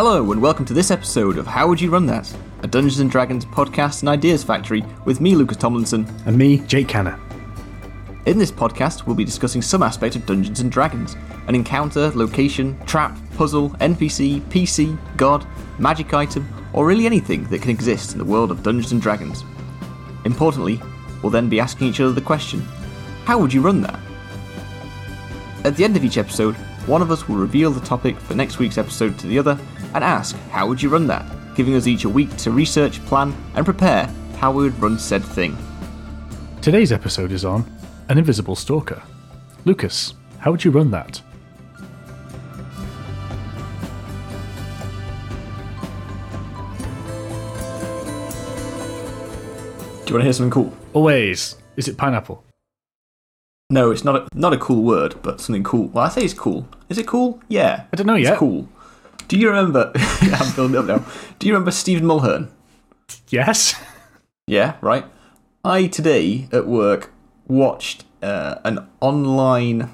Hello, and welcome to this episode of How Would You Run That? A Dungeons and Dragons podcast and ideas factory with me, Lucas Tomlinson. And me, Jake Canner. In this podcast, we'll be discussing some aspect of Dungeons and Dragons an encounter, location, trap, puzzle, NPC, PC, god, magic item, or really anything that can exist in the world of Dungeons and Dragons. Importantly, we'll then be asking each other the question How would you run that? At the end of each episode, one of us will reveal the topic for next week's episode to the other and ask, How would you run that? giving us each a week to research, plan, and prepare how we would run said thing. Today's episode is on An Invisible Stalker. Lucas, how would you run that? Do you want to hear something cool? Always. Is it pineapple? No, it's not a, not a cool word, but something cool. Well, I say it's cool. Is it cool? Yeah. I don't know It's cool. Do you remember? I'm building it up now. Do you remember Stephen Mulhern? Yes. Yeah, right. I today at work watched uh, an online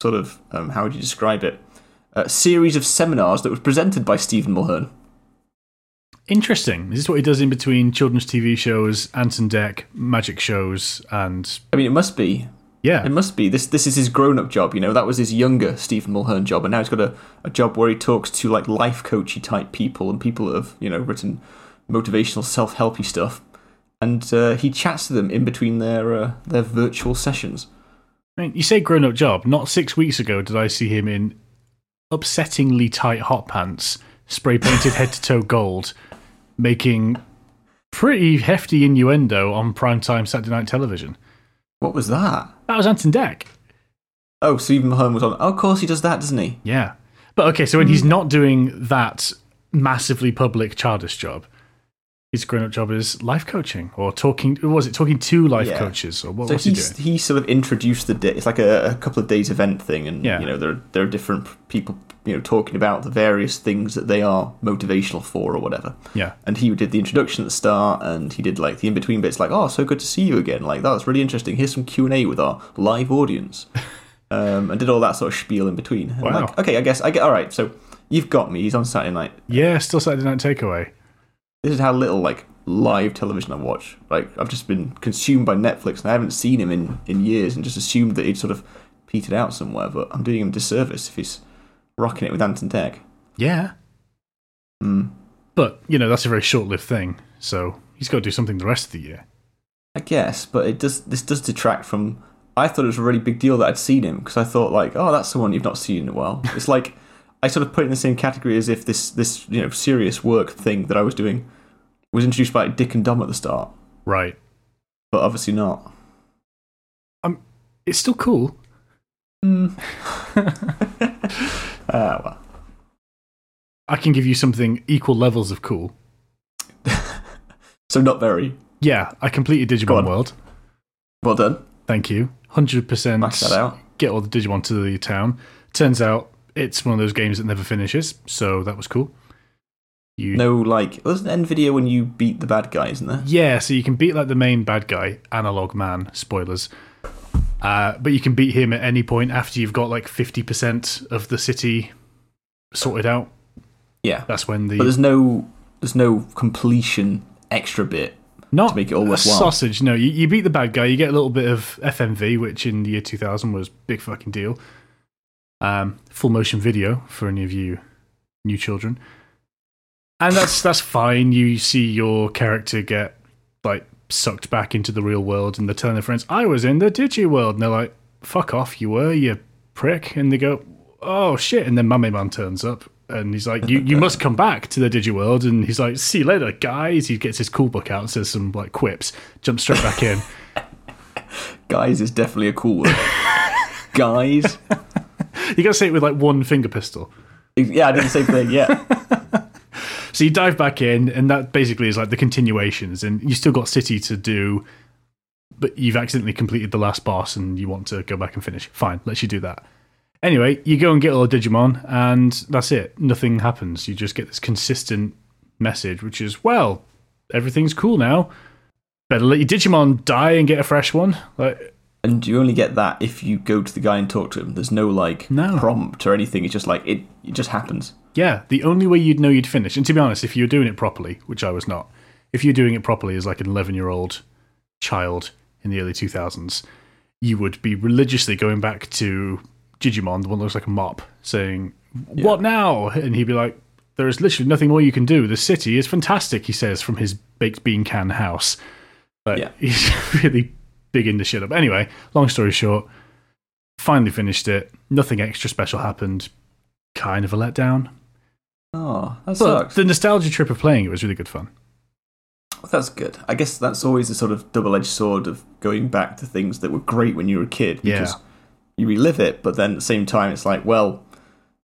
sort of um, how would you describe it? A series of seminars that was presented by Stephen Mulhern. Interesting. Is this what he does in between children's TV shows, Ant and Dec, magic shows, and. I mean, it must be. Yeah. It must be. This this is his grown up job, you know. That was his younger Stephen Mulhern job, and now he's got a, a job where he talks to like life coachy type people and people that have, you know, written motivational self helpy stuff. And uh, he chats to them in between their uh, their virtual sessions. I mean, you say grown up job. Not six weeks ago did I see him in upsettingly tight hot pants, spray painted head to toe gold, making pretty hefty innuendo on primetime Saturday night television. What was that? That was Ant and Dec. Oh, Stephen Mulhern was on. Oh, of course he does that, doesn't he? Yeah. But okay, so when he's not doing that massively public childish job, his grown up job is life coaching or talking. Was it talking to life Yeah. coaches or what So was he doing? he sort of introduced the day. It's like a, a couple of days event thing, and Yeah. you know there there are different people you know talking about the various things that they are motivational for or whatever. Yeah. And he did the introduction at the start, and he did like the in between bits, like "Oh, so good to see you again." Like that's really interesting. Here's some Q and A with our live audience, um, and did all that sort of spiel in between. And Wow. Like, okay, I guess I get all right. So you've got me. He's on Saturday night. Yeah, still Saturday Night Takeaway. This is how little like live television I watch. Like I've just been consumed by Netflix, and I haven't seen him in in years, and just assumed that he'd sort of petered out somewhere. But I'm doing him a disservice if he's rocking it with Ant and Dec. Yeah. Hmm. But, you know, that's a very short lived thing. So he's got to do something the rest of the year. I guess, but it does. This does detract from. I thought it was a really big deal that I'd seen him because I thought like, oh, that's someone you've not seen in a while. It's like I sort of put it in the same category as if this this you know serious work thing that I was doing was introduced by Dick and Dom at the start, Right. but obviously not. Um, It's still cool. Hmm. Ah well. I can give you something equal levels of cool. So not very. Yeah, I completed Digimon. World. Well done. Thank you. 100% Max that out. get all the Digimon to the town. Turns out it's one of those games that never finishes, so that was cool. You No, like wasn't end video when you beat the bad guy, isn't there? Yeah, so you can beat like the main bad guy, Analog Man, spoilers. Uh, but you can beat him at any point after you've got like 50% of the city sorted out. Yeah. That's when the But there's no there's no completion extra bit. not to make it all a worthwhile. sausage. No, you, you beat the bad guy. You get a little bit of FMV, which in the year 2000 was big fucking deal. Um, full motion video for any of you new children, and that's that's fine. You see your character get like sucked back into the real world, and they're telling their friends, "I was in the Digi world," and they're like, "Fuck off, you were, you prick," and they go, "Oh shit!" And then Mame turns up. And he's like, you, you must come back to the Digi world. And he's like, see you later, guys. He gets his cool book out, says some like quips, jumps straight back in. Guys is definitely a cool word. Guys. You got to say it with like one finger pistol. Yeah, I did the same thing. Yeah. So you dive back in, and that basically is like the continuations, and you still got City to do, but you've accidentally completed the last boss, and you want to go back and finish. Fine, lets you do that. Anyway, you go and get all the Digimon, and that's it. Nothing happens. You just get this consistent message, which is, well, everything's cool now. Better let your Digimon die and get a fresh one. Like, And you only get that if you go to the guy and talk to him. There's no like No. prompt or anything. It's just like it. It just happens. Yeah, the only way you'd know you'd finish, and to be honest, if you were doing it properly, which I was not, if you're doing it properly as like an 11 year old child in the early 2000s, you would be religiously going back to Jijimon, the one that looks like a mop, saying, What now? And he'd be like, There is literally nothing more you can do. The city is fantastic, he says from his baked bean can house. But Yeah. he's really bigging the shit up. Anyway, long story short, finally finished it. Nothing extra special happened. Kind of a letdown. Oh, that But sucks. the nostalgia trip of playing it was really good fun. That's good. I guess that's always a sort of double-edged sword of going back to things that were great when you were a kid because Yeah. you relive it, but then at the same time, it's like, well,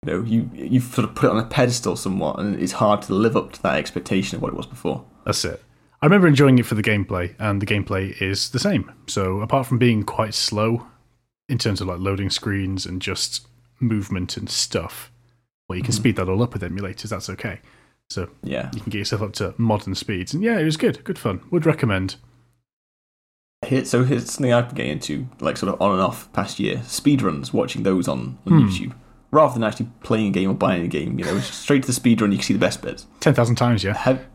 you know, you you've sort of put it on a pedestal somewhat, and it's hard to live up to that expectation of what it was before. That's it. I remember enjoying it for the gameplay, and the gameplay is the same. So apart from being quite slow in terms of like loading screens and just movement and stuff, well, you can speed that all up with emulators. That's okay. So Yeah. you can get yourself up to modern speeds, and yeah, it was good. Good fun. Would recommend. Here, so here's something I've been getting into, like sort of on and off past year. Speedruns, watching those on, on Hmm. YouTube. Rather than actually playing a game or buying a game, you know, straight to the speedrun, you can see the best bits. Ten thousand times, yeah. Have,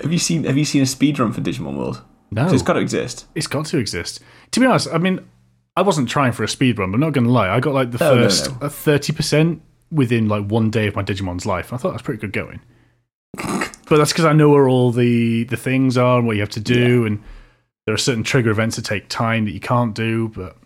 have you seen have you seen a speedrun for Digimon World? No, It's got to exist. it's got to exist. To be honest, I mean, I wasn't trying for a speed run, but I'm not going to lie. I got like the No, no, first no. Uh, thirty percent within like one day of my Digimon's life. I thought that's pretty good going. but that's because I know where all the the things are and what you have to do, and there are certain trigger events that take time that you can't do. But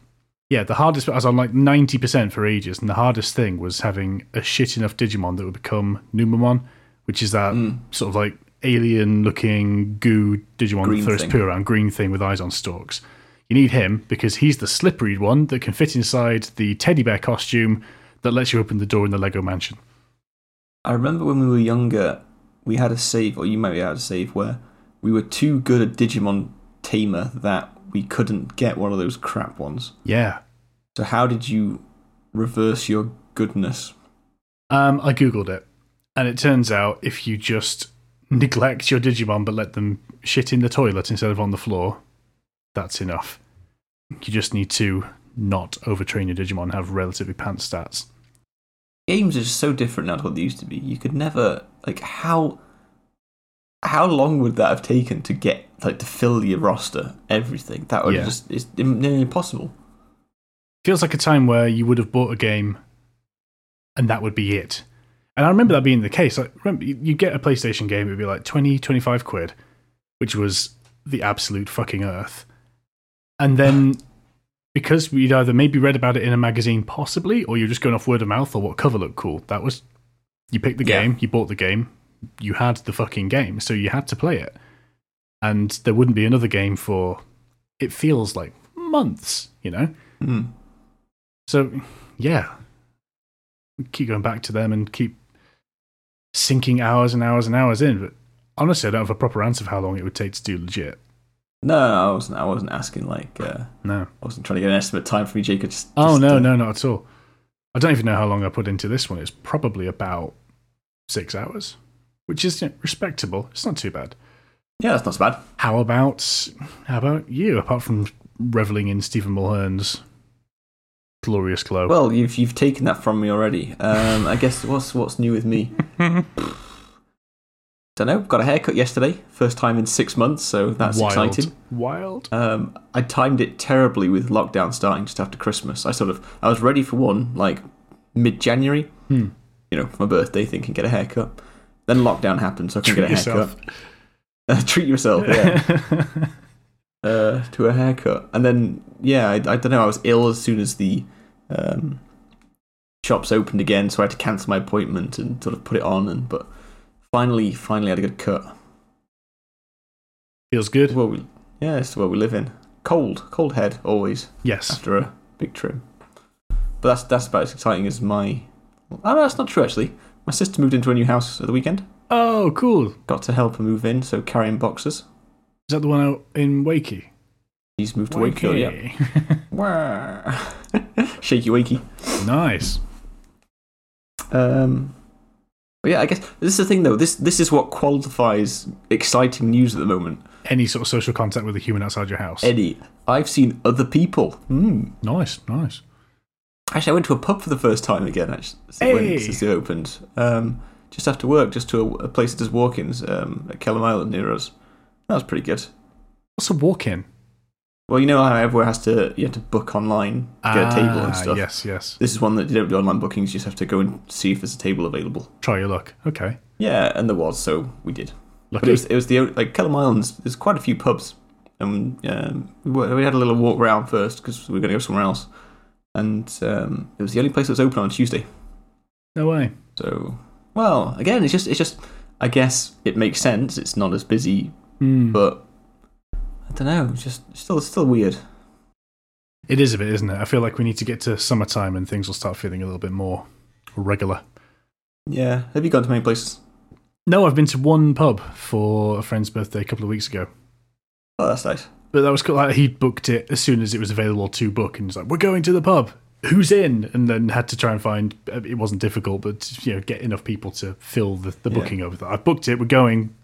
yeah, the hardest I was on like ninety percent for ages, and the hardest thing was having a shit enough Digimon that would become Numamon, which is that Mm. sort of like alien looking goo Digimon Green that thing. poo around, green thing with eyes on stalks. You need him because he's the slippery one that can fit inside the teddy bear costume that lets you open the door in the Lego mansion. I remember when we were younger, we had a save, or you might have had a save, where we were too good at Digimon Tamer that we couldn't get one of those crap ones. Yeah. So how did you reverse your goodness? Um, I googled it, and it turns out if you just neglect your Digimon but let them shit in the toilet instead of on the floor, that's enough. You just need to not overtrain your Digimon, have relatively pants stats. Games are just so different now to what they used to be. You could never like how how long would that have taken to get like to fill your roster, everything? That would Yeah. just it's nearly impossible. feels like a time where you would have bought a game and that would be it. And I remember that being the case. Like, remember, you get a PlayStation game, it would be like 20, 25 quid, which was the absolute fucking earth. And then because we'd either maybe read about it in a magazine, possibly, or you're just going off word of mouth or what cover looked cool, that was you picked the Yeah. game, you bought the game, you had the fucking game, so you had to play it. And there wouldn't be another game for it feels like months, you know? Mm. So, yeah, keep going back to them and keep sinking hours and hours and hours in. But honestly, I don't have a proper answer for how long it would take to do legit. No, no, I wasn't. I wasn't asking like. Uh, No. I wasn't trying to get an estimate time from you, Jacob. Just, Oh just, no, uh, no, not at all. I don't even know how long I put into this one. It's probably about six hours, which is respectable. It's not too bad. Yeah, that's not so bad. How about how about you? Apart from reveling in Stephen Mulhern's glorious glow. Well, you've you've taken that from me already. Um, I guess what's what's new with me? Don't know. Got a haircut yesterday, first time in six months, so that's wild, exciting. wild. Um, I timed it terribly with lockdown starting just after Christmas. I sort of I was ready for one like mid January, Hmm. you know, for my birthday, thinking get a haircut. Then lockdown happened, so I couldn't get a yourself. haircut. Uh, treat yourself, yeah. uh, to a haircut. And then, yeah, I, I don't know. I was ill as soon as the um, shops opened again, so I had to cancel my appointment and sort of put it on. And but finally, finally, I had a good cut. Feels good. Well, we, yeah, it's where we live in. Cold, cold head always Yes. after a big trim. But that's that's about as exciting as my. Oh, no, that's not true actually. My sister moved into a new house at the weekend. Oh, cool. Got to help her move in, so carrying boxes. Is that the one out in Wakey? She's moved to Wakefield, yeah. Shaky wakey. nice. Um, but yeah, I guess this is the thing though. This this is what qualifies exciting news at the moment. Any sort of social contact with a human outside your house. Eddie, I've seen other people. Hmm. nice, nice. Actually, I went to a pub for the first time again. Actually, when since they opened, um, just after work, just to a, a place that does walk-ins um, at Kelham Island near us. That was pretty good. What's a walk in? Well, you know how everywhere has to you have to book online, get a table and Ah, stuff. Yes, yes. This is one that you don't do online bookings. You just have to go and see if there's a table available. Try your luck. Okay. Yeah, and there was, so we did. But it was it was the like Kelham Islands. There's quite a few pubs, and um, we, had a little walk around first because we were going to go somewhere else, and um, it was the only place that was open on Tuesday. no way. So, well, again, it's just it's just I guess it makes sense. It's not as busy, Hmm. but I don't know. It's just still still weird. It is a bit, isn't it? I feel like we need to get to summertime and things will start feeling a little bit more regular. Yeah. Have you gone to many places? No, I've been to one pub for a friend's birthday a couple of weeks ago. Oh, that's nice. But that was cool. Like, he booked it as soon as it was available to book, and he's like, "We're going to the pub. Who's in?" And then had to try and find. Uh, it wasn't difficult, but you know, get enough people to fill the, the Yeah. booking up. I booked it. We're going.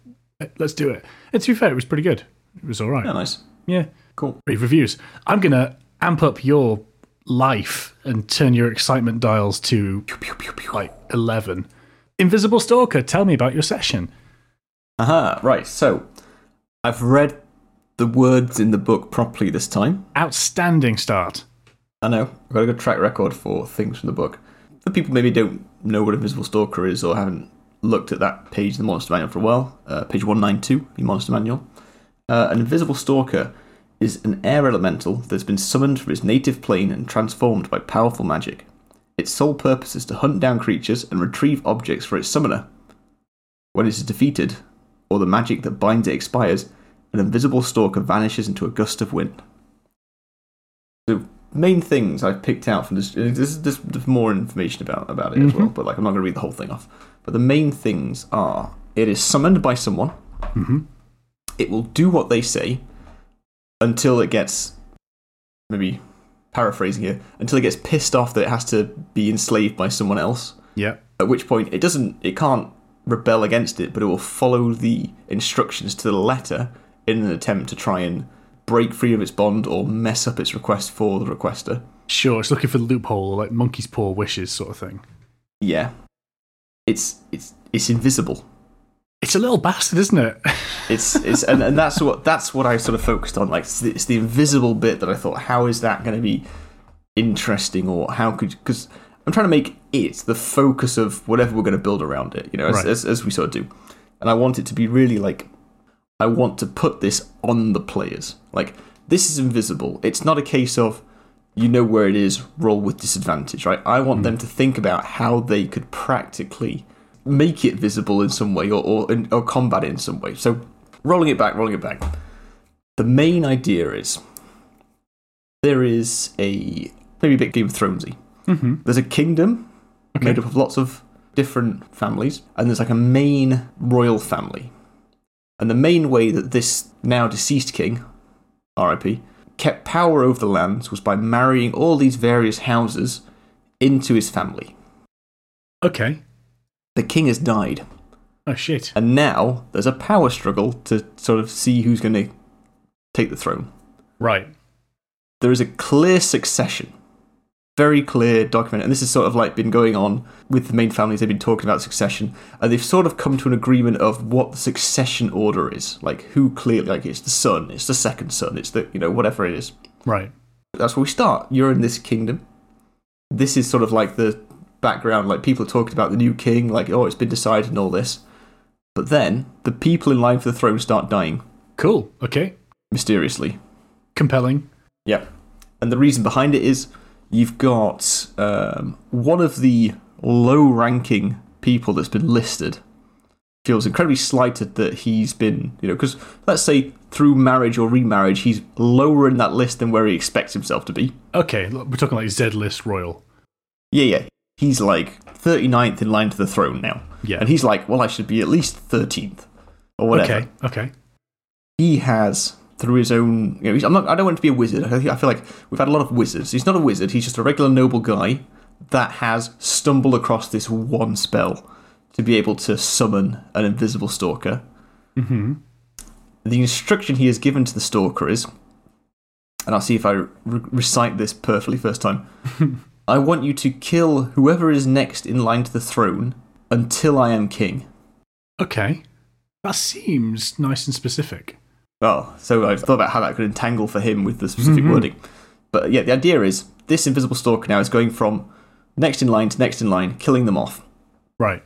Uh, let's do it. And to be fair, it was pretty good. It was all right. Yeah, nice. Yeah. Cool. Reviews. I'm gonna amp up your life and turn your excitement dials to like eleven. Invisible Stalker, tell me about your session. Aha. Right. So, I've read the words in the book properly this time. Outstanding start. I know. I've got a good track record for things from the book. For people maybe don't know what Invisible Stalker is or haven't looked at that page of the Monster Manual for a while, uh, page 192, the Monster Manual, uh, an Invisible Stalker is an air elemental that's been summoned from its native plane and transformed by powerful magic. Its sole purpose is to hunt down creatures and retrieve objects for its summoner. When it is defeated, or the magic that binds it expires, an invisible stalker vanishes into a gust of wind. So main things I've picked out from this. This is there's, more information about about it as well, but like I'm not going to read the whole thing off. But the main things are: it is summoned by someone. Mhm. It will do what they say until it gets maybe paraphrasing here until it gets pissed off that it has to be enslaved by someone else. Yeah. At which point it doesn't, it can't rebel against it, but it will follow the instructions to the letter in an attempt to try and break free of its bond or mess up its request for the requester. Sure, it's looking for the loophole, like monkey's paw wishes sort of thing. Yeah, it's it's it's invisible. It's a little bastard, isn't it? It's it's and, and that's what that's what I sort of focused on. Like it's the, it's the invisible bit that I thought, how is that going to be interesting, or how could because I'm trying to make it the focus of whatever we're going to build around it. You know, as, Right. as as we sort of do, and I want it to be really like I want to put this on the players. Like this is invisible. It's not a case of you know where it is, roll with disadvantage, right? I want hmm. them to think about how they could practically make it visible in some way or, or, or combat it in some way. So, rolling it back, rolling it back. The main idea is there is a maybe a bit Game of Thronesy. mm-hmm. There's a kingdom made up of lots of different families, and there's like a main royal family. And the main way that this now deceased king, RIP, kept power over the lands was by marrying all these various houses into his family. Okay. The king has died, Oh shit. and now there's a power struggle to sort of see who's going to take the throne. Right. There is a clear succession, very clear document, and this has sort of like been going on with the main families. They've been talking about succession, and they've sort of come to an agreement of what the succession order is. Like who clearly, like it's the son, it's the second son, it's the you know whatever it is. Right. That's where we start. You're in this kingdom. This is sort of like the background. Like people are talking about the new king, like oh, it's been decided and all this. But then the people in line for the throne start dying Cool. Okay. mysteriously. Compelling. Yeah. And the reason behind it is you've got um, one of the low ranking people that's been listed feels incredibly slighted that he's been, you know, because let's say through marriage or remarriage, he's lower in that list than where he expects himself to be. Okay, we're talking like Z list royal. Yeah, yeah. He's like 39th in line to the throne now. Yeah. And he's like, well, I should be at least 13th or whatever. Okay. Okay. he has through his own. You know, he's, I'm not. I don't want to be a wizard. I I feel like we've had a lot of wizards. He's not a wizard. He's just a regular noble guy that has stumbled across this one spell to be able to summon an invisible stalker. Mm-hmm. The instruction he has given to the stalker is, and I'll see if I re- recite this perfectly first time. I want you to kill whoever is next in line to the throne until I am king. Okay. That seems nice and specific. Oh, so I've thought about how that could entangle for him with the specific wording. But yeah, the idea is this invisible stalker now is going from next in line to next in line, killing them off. Right.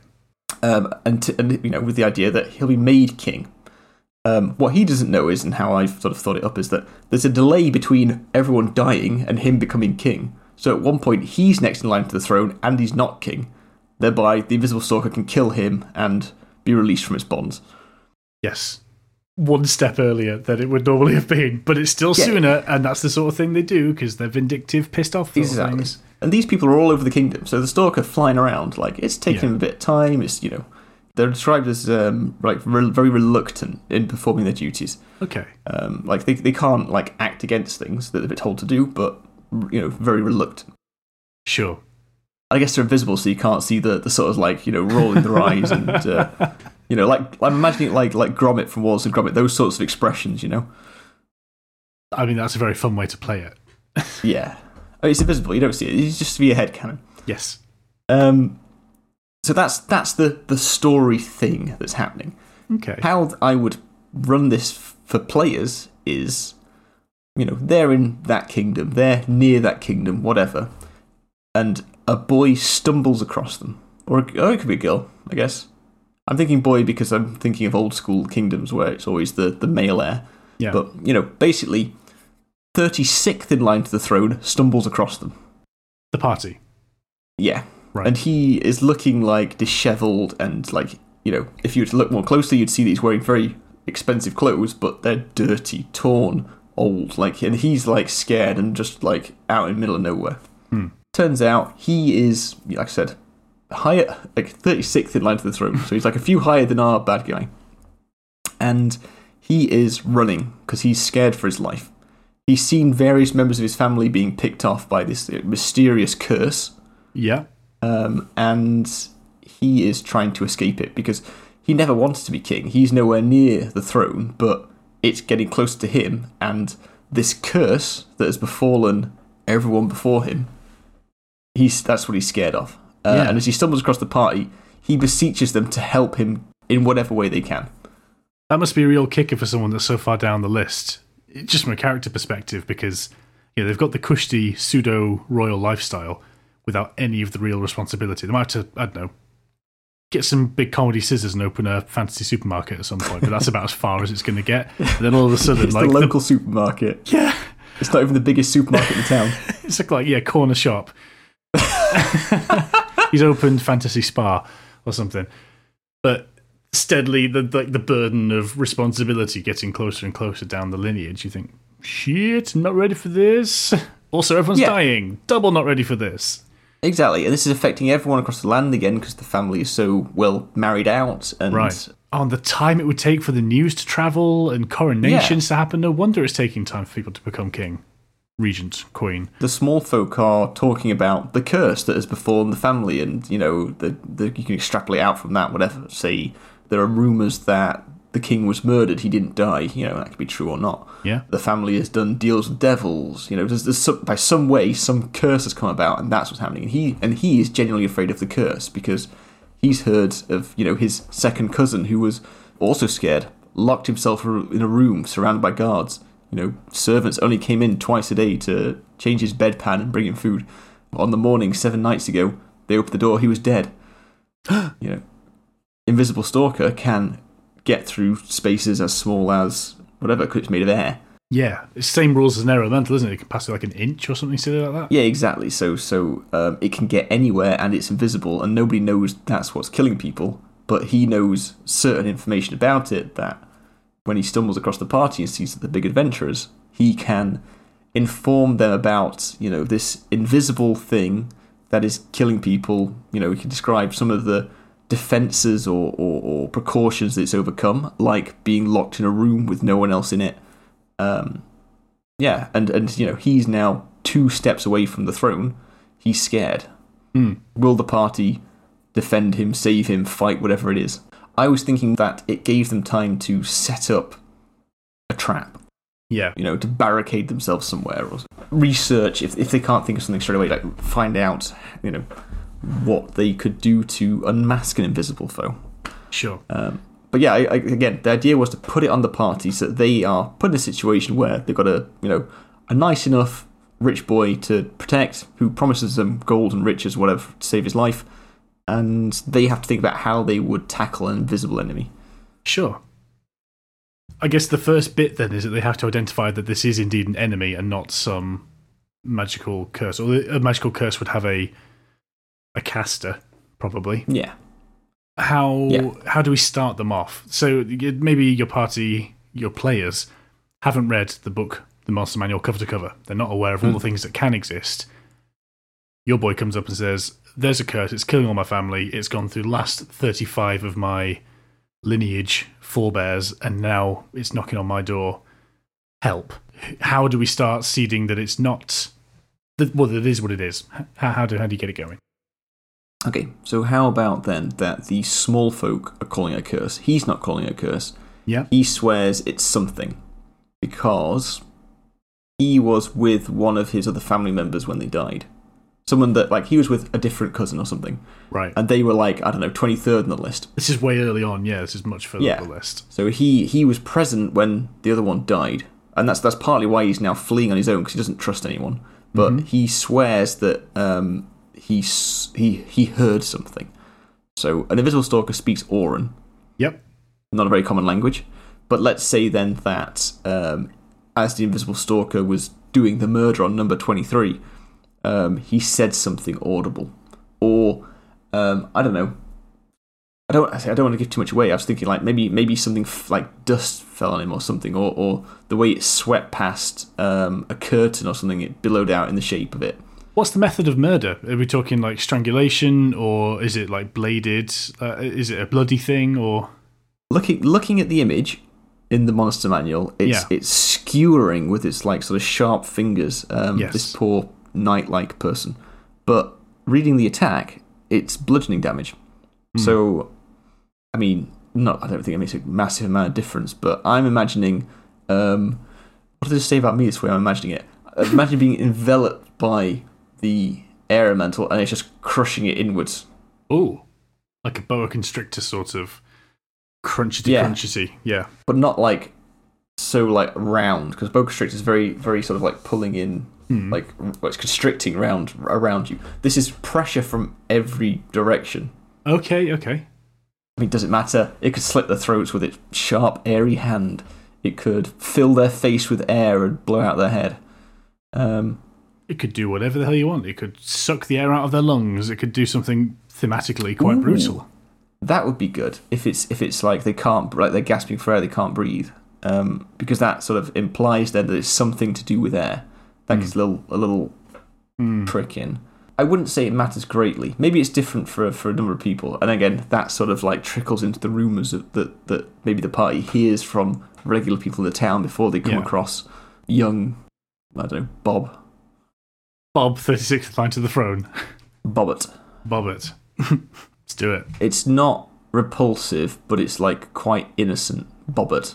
um, and, to, and you know, with the idea that he'll be made king. Um, what he doesn't know is, and how I've sort of thought it up, is that there's a delay between everyone dying and him becoming king. So at one point, he's next in line to the throne, and he's not king. Thereby, the invisible stalker can kill him and be released from its bonds. Yes. One step earlier than it would normally have been, but it's still Yeah. sooner, and that's the sort of thing they do because they're vindictive, pissed off Exactly. things. And these people are all over the kingdom, so the stalker flying around, like it's taking Yeah. a bit of time. It's you know, they're described as um, like re- very reluctant in performing their duties. Okay. Um, like they they can't like act against things that they've been told to do, but you know, very reluctant. Sure. I guess they're invisible, so you can't see the, the sort of like you know rolling their eyes and uh, you know like I'm imagining like like Gromit from Wallace and Gromit, those sorts of expressions, you know. I mean, that's a very fun way to play it. Yeah, I mean, it's invisible. You don't see it. It's just via head cannon. Yes. Um, so that's that's the the story thing that's happening. Okay. How I would run this f- for players is, you know, they're in that kingdom, they're near that kingdom, whatever, and a boy stumbles across them, or a, oh, it could be a girl, I guess. I'm thinking boy because I'm thinking of old school kingdoms where it's always the the male heir. Yeah. But you know, basically, thirty sixth in line to the throne stumbles across them. the party. Yeah. Right. And he is looking like disheveled and like, you know, if you were to look more closely, you'd see that he's wearing very expensive clothes, but they're dirty, torn, old. Like, and he's like scared and just like out in the middle of nowhere. Hmm. Turns out he is, like I said, higher, like 36th in line to the throne. So he's like a few higher than our bad guy. And he is running because he's scared for his life. He's seen various members of his family being picked off by this mysterious curse Yeah. um, and he is trying to escape it because he never wanted to be king. He's nowhere near the throne, but it's getting closer to him, and this curse that has befallen everyone before him, he's that's what he's scared of. Uh, Yeah. And as he stumbles across the party, he beseeches them to help him in whatever way they can. That must be a real kicker for someone that's so far down the list, just from a character perspective, because you know they've got the cushy pseudo royal lifestyle without any of the real responsibility. They might have to, I don't know, get some big comedy scissors and open a fantasy supermarket at some point, but that's about as far as it's going to get. And then all of a sudden, It's like the local supermarket. yeah, It's not even the biggest supermarket in the town. it's like, like yeah, corner shop. He's opened Fantasy Spa or something, but steadily the like the burden of responsibility getting closer and closer down the lineage. You think, shit, I'm not ready for this. Also, everyone's Yeah. dying. Double not ready for this. Exactly, and this is affecting everyone across the land again because the family is so well married out and Right. Oh, On the time it would take for the news to travel and coronations to happen, no wonder it's taking time for people to become king, regent, queen. the small folk are talking about the curse that has befallen the family, and you know, the, the you can extrapolate out from that. Whatever, say there are rumours that the king was murdered, he didn't die. You know, that could be true or not. Yeah. The family has done deals with devils. You know, there's, there's some, by some way some curse has come about, and that's what's happening. And he and he is genuinely afraid of the curse because he's heard of you know his second cousin who was also scared, locked himself in a room surrounded by guards. You know, servants only came in twice a day to change his bedpan and bring him food. On the morning seven nights ago, they opened the door. He was dead. you know, invisible stalker can get through spaces as small as whatever because it's made of air. Yeah, it's the same rules as an elemental, isn't it? It can pass it like an inch or something silly like that. Yeah, exactly. So so um, it can get anywhere and it's invisible, and nobody knows that's what's killing people. But he knows certain information about it that when he stumbles across the party and sees the big adventurers, he can inform them about you know this invisible thing that is killing people. You know, he can describe some of the defenses or, or, or precautions that it's overcome, like being locked in a room with no one else in it. Um, yeah, and and you know he's now two steps away from the throne. He's scared. Hmm. Will the party defend him, save him, fight whatever it is? I was thinking that it gave them time to set up a trap. Yeah. you know, to barricade themselves somewhere or research if, if they can't think of something straight away, like find out, you know, what they could do to unmask an invisible foe. Sure. Um, but yeah, I, I, again, the idea was to put it on the party so that they are put in a situation where they've got a, you know, a nice enough rich boy to protect who promises them gold and riches, whatever, to save his life. And they have to think about how they would tackle an invisible enemy. Sure. I guess the first bit then is that they have to identify that this is indeed an enemy and not some magical curse. Or a magical curse would have a a caster, probably. Yeah. How Yeah. how do we start them off? So maybe your party, your players, haven't read the book, the Monster Manual cover to cover. They're not aware of all hmm. the things that can exist. Your boy comes up and says, "There's a curse. It's killing all my family. It's gone through the last thirty-five of my lineage, forebears, and now it's knocking on my door. Help! How do we start seeding that it's not? That, well, that it is what it is. How, how do how do you get it going? Okay, so how about then that the small folk are calling it a curse? He's not calling it a curse. Yeah. He swears it's something because he was with one of his other family members when they died. Someone that, like, he was with a different cousin or something. Right. And they were, like, I don't know, 23rd on the list. This is way early on. Yeah, this is much further Yeah. up the list. So he, he was present when the other one died. And that's, that's partly why he's now fleeing on his own because he doesn't trust anyone. But he swears that um, he, he, he heard something. So an invisible stalker speaks Auran, Yep. not a very common language. But let's say then that um, as the invisible stalker was doing the murder on number 23, um, he said something audible. Or, um, I don't know. I don't, I don't want to give too much away. I was thinking like maybe maybe something f- like dust fell on him or something, or, or the way it swept past um, a curtain or something, it billowed out in the shape of it. What's the method of murder? Are we talking like strangulation, or is it like bladed? Uh, is it a bloody thing, or looking looking at the image in the monster manual, it's Yeah. it's skewering with its like sort of sharp fingers. Um, Yes. This poor knight-like person, but reading the attack, it's bludgeoning damage. So, I mean, not I don't think it makes a massive amount of difference, but I'm imagining. Um, what does it say about me? This way I'm imagining it. Imagine being enveloped by the air elemental and it's just crushing it inwards. oh, like a boa constrictor sort of crunchity Yeah. crunchity? Yeah. but not like so like round because boa constrictor is very very sort of like pulling in like well, it's constricting around around you this is pressure from every direction Okay. Okay. i mean does it matter it could slit their throats with its sharp airy hand it could fill their face with air and blow out their head um It could do whatever the hell you want. It could suck the air out of their lungs. It could do something thematically quite Ooh. brutal. that would be good if it's if it's like they can't like they're gasping for air they can't breathe um because that sort of implies then that it's something to do with air that gets a little a little trick in i wouldn't say it matters greatly maybe it's different for for a number of people and again that sort of like trickles into the rumors of, that that maybe the party hears from regular people in the town before they come Yeah. across young i don't know bob Bob, 36th line to the throne. bobbert Bob it. Let's do it. it's not repulsive but it's like quite innocent bobbert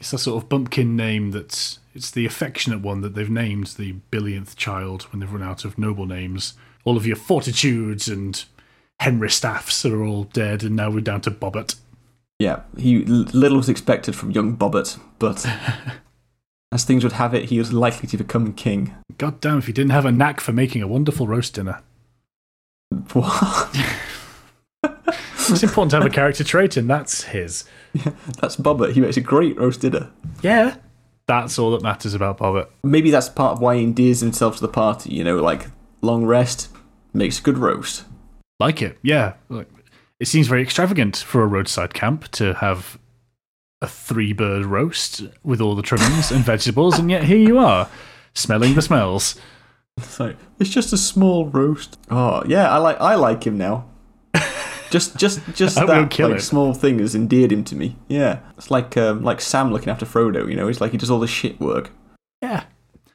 It's a sort of bumpkin name that's it's the affectionate one that they've named the billionth child when they've run out of noble names. All of your fortitudes and Henry Staffs are all dead, and now we're down to Bobbert. Yeah, he little was expected from young Bobbert, but as things would have it, he was likely to become king. God damn if he didn't have a knack for making a wonderful roast dinner. What? It's important to have a character trait, and that's his. Yeah, That's Bobbert. He makes a great roast dinner. Yeah. That's all that matters about Bobbert. Maybe that's part of why he endears himself to the party. You know, like long rest makes a good roast. Like it, yeah. It seems very extravagant for a roadside camp to have a three bird roast with all the trimmings and vegetables, and yet here you are, smelling the smells. So it's just a small roast. Oh yeah, I like I like him now. Just just just I we don't that like, small thing has endeared him to me. Yeah, it's like um, like Sam looking after Frodo. You know, it's like he does all the shit work. Yeah.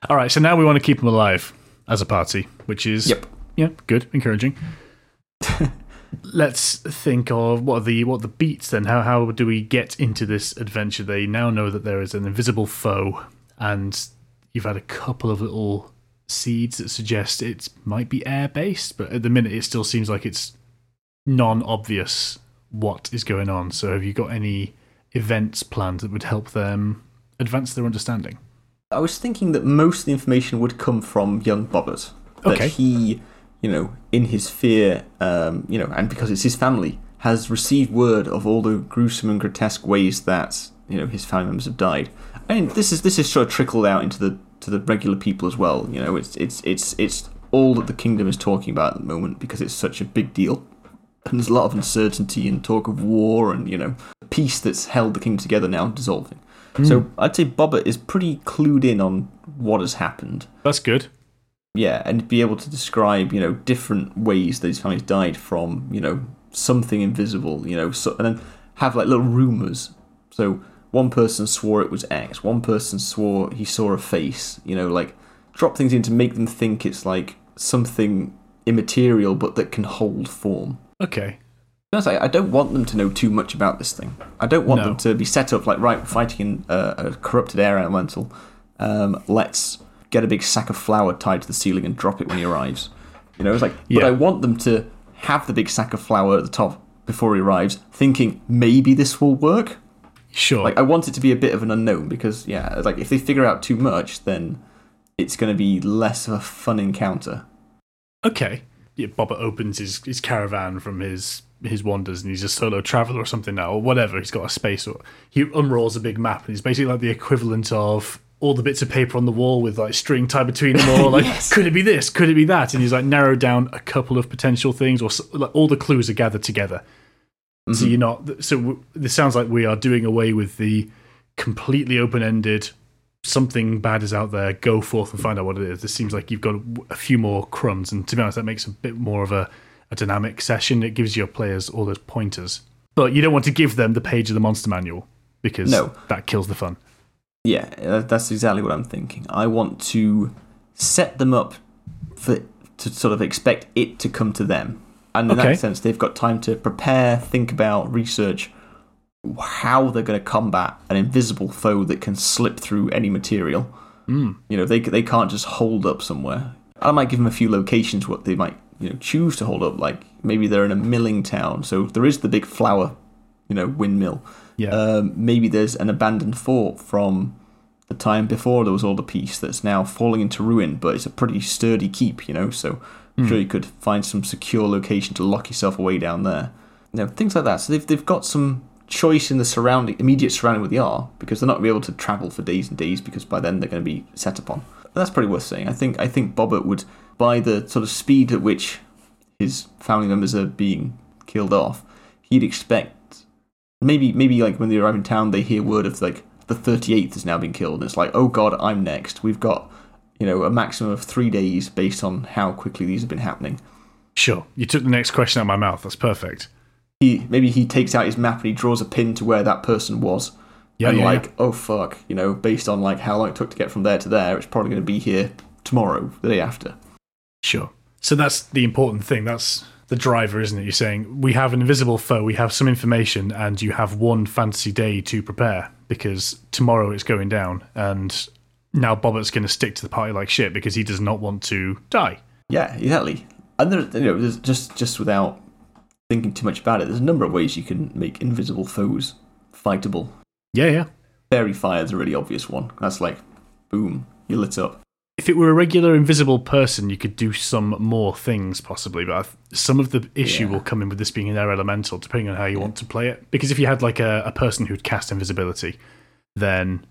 All right, so now we want to keep him alive as a party, which is Yep. yeah, good, encouraging. Let's think of what are the what are the beats then. How how do we get into this adventure? They now know that there is an invisible foe and you've had a couple of little seeds that suggest it might be air based, but at the minute it still seems like it's non obvious what is going on. So, have you got any events planned that would help them advance their understanding? I was thinking that most of the information would come from young Bobbert. That Okay. he, you know, in his fear, um, you know, and because it's his family, has received word of all the gruesome and grotesque ways that you know his family members have died. I mean, this is this is sort of trickled out into the to the regular people as well. You know, it's it's it's it's all that the kingdom is talking about at the moment because it's such a big deal. And there's a lot of uncertainty and talk of war and, you know, the peace that's held the kingdom together now dissolving. So I'd say Bobbert is pretty clued in on what has happened. That's good. Yeah, and be able to describe, you know, different ways that his family's died from, you know, something invisible, you know, so, and then have like little rumors. So one person swore it was X, one person swore he saw a face, you know, like drop things in to make them think it's like something immaterial but that can hold form. Okay. I don't want them to know too much about this thing. I don't want No. them to be set up like, right, fighting in uh, a corrupted air elemental. Um, let's get a big sack of flour tied to the ceiling and drop it when he arrives. You know, it's like, but Yeah. I want them to have the big sack of flour at the top before he arrives, thinking maybe this will work. Sure. Like, I want it to be a bit of an unknown because, yeah, like if they figure out too much, then it's going to be less of a fun encounter. okay. Yeah, Boba opens his, his caravan from his his wanders and he's a solo traveler or something now, or whatever. He's got a space or he unrolls a big map and he's basically like the equivalent of all the bits of paper on the wall with like string tied between them all. Like, Yes. could it be this? Could it be that? And he's like narrowed down a couple of potential things, or like all the clues are gathered together. So mm-hmm. you're not. So w- this sounds like we are doing away with the completely open ended. Something bad is out there. Go forth and find out what it is. This seems like you've got a few more crumbs, and to be honest, that makes a bit more of a, a dynamic session. It gives your players all those pointers, but you don't want to give them the page of the monster manual because No. that kills the fun. Yeah, uh, that's exactly what I'm thinking. I want to set them up for to sort of expect it to come to them, and in Okay. that sense, they've got time to prepare, think about, research how they're going to combat an invisible foe that can slip through any material. Mm. You know, they they can't just hold up somewhere. I might give them a few locations what they might you know choose to hold up. Like maybe they're in a milling town, so there is the big flour, you know, windmill. Yeah. Um, maybe there's an abandoned fort from the time before there was all the peace that's now falling into ruin, but it's a pretty sturdy keep, you know. So I'm sure you could find some secure location to lock yourself away down there. You know, things like that. So they've they've got some choice in the surrounding immediate surrounding where they are because they're not going to be able to travel for days and days because by then they're going to be set upon. And that's pretty worth saying. I think I think Bobbert would by the sort of speed at which his family members are being killed off, he'd expect maybe maybe like when they arrive in town they hear word of like the 38th has now been killed and it's like oh god i'm next we've got you know a maximum of three days based on how quickly these have been happening Sure. You took the next question out of my mouth. That's perfect. he maybe he takes out his map and he draws a pin to where that person was Yeah, and yeah, like yeah. oh fuck you know based on like how long it took to get from there to there it's probably going to be here tomorrow the day after Sure. So that's the important thing. That's the driver, isn't it? You're saying we have an invisible foe, we have some information, and you have one fantasy day to prepare because tomorrow it's going down. And now Bobbert's going to stick to the party like shit because he does not want to die. Yeah, exactly. And there, you know, there's just just without thinking too much about it, there's a number of ways you can make invisible foes fightable. Yeah, yeah. Faerie fire is a really obvious one. That's like, boom, you lit up. If it were a regular invisible person, you could do some more things possibly, but I've, some of the issue Yeah. will come in with this being an air elemental, depending on how you want to play it. Because if you had like a, a person who'd cast invisibility, then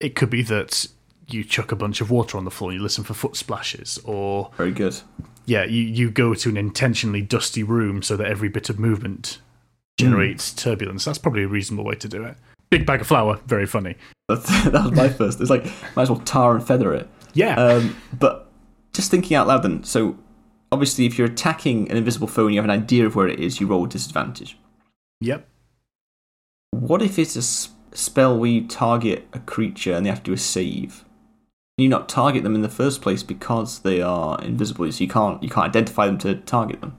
it could be that you chuck a bunch of water on the floor, and you listen for foot splashes, or Very good. yeah, you, you go to an intentionally dusty room so that every bit of movement generates hmm. turbulence. That's probably a reasonable way to do it. Big bag of flour, very funny. That's, that was my first. It's like might as well tar and feather it. Yeah, Um, but just thinking out loud, then. So obviously, if you're attacking an invisible foe and you have an idea of where it is, you roll a disadvantage. yep. What if it's a spell where you target a creature and they have to do a save? Can you not target them in the first place because they are invisible, so you can't you can't identify them to target them.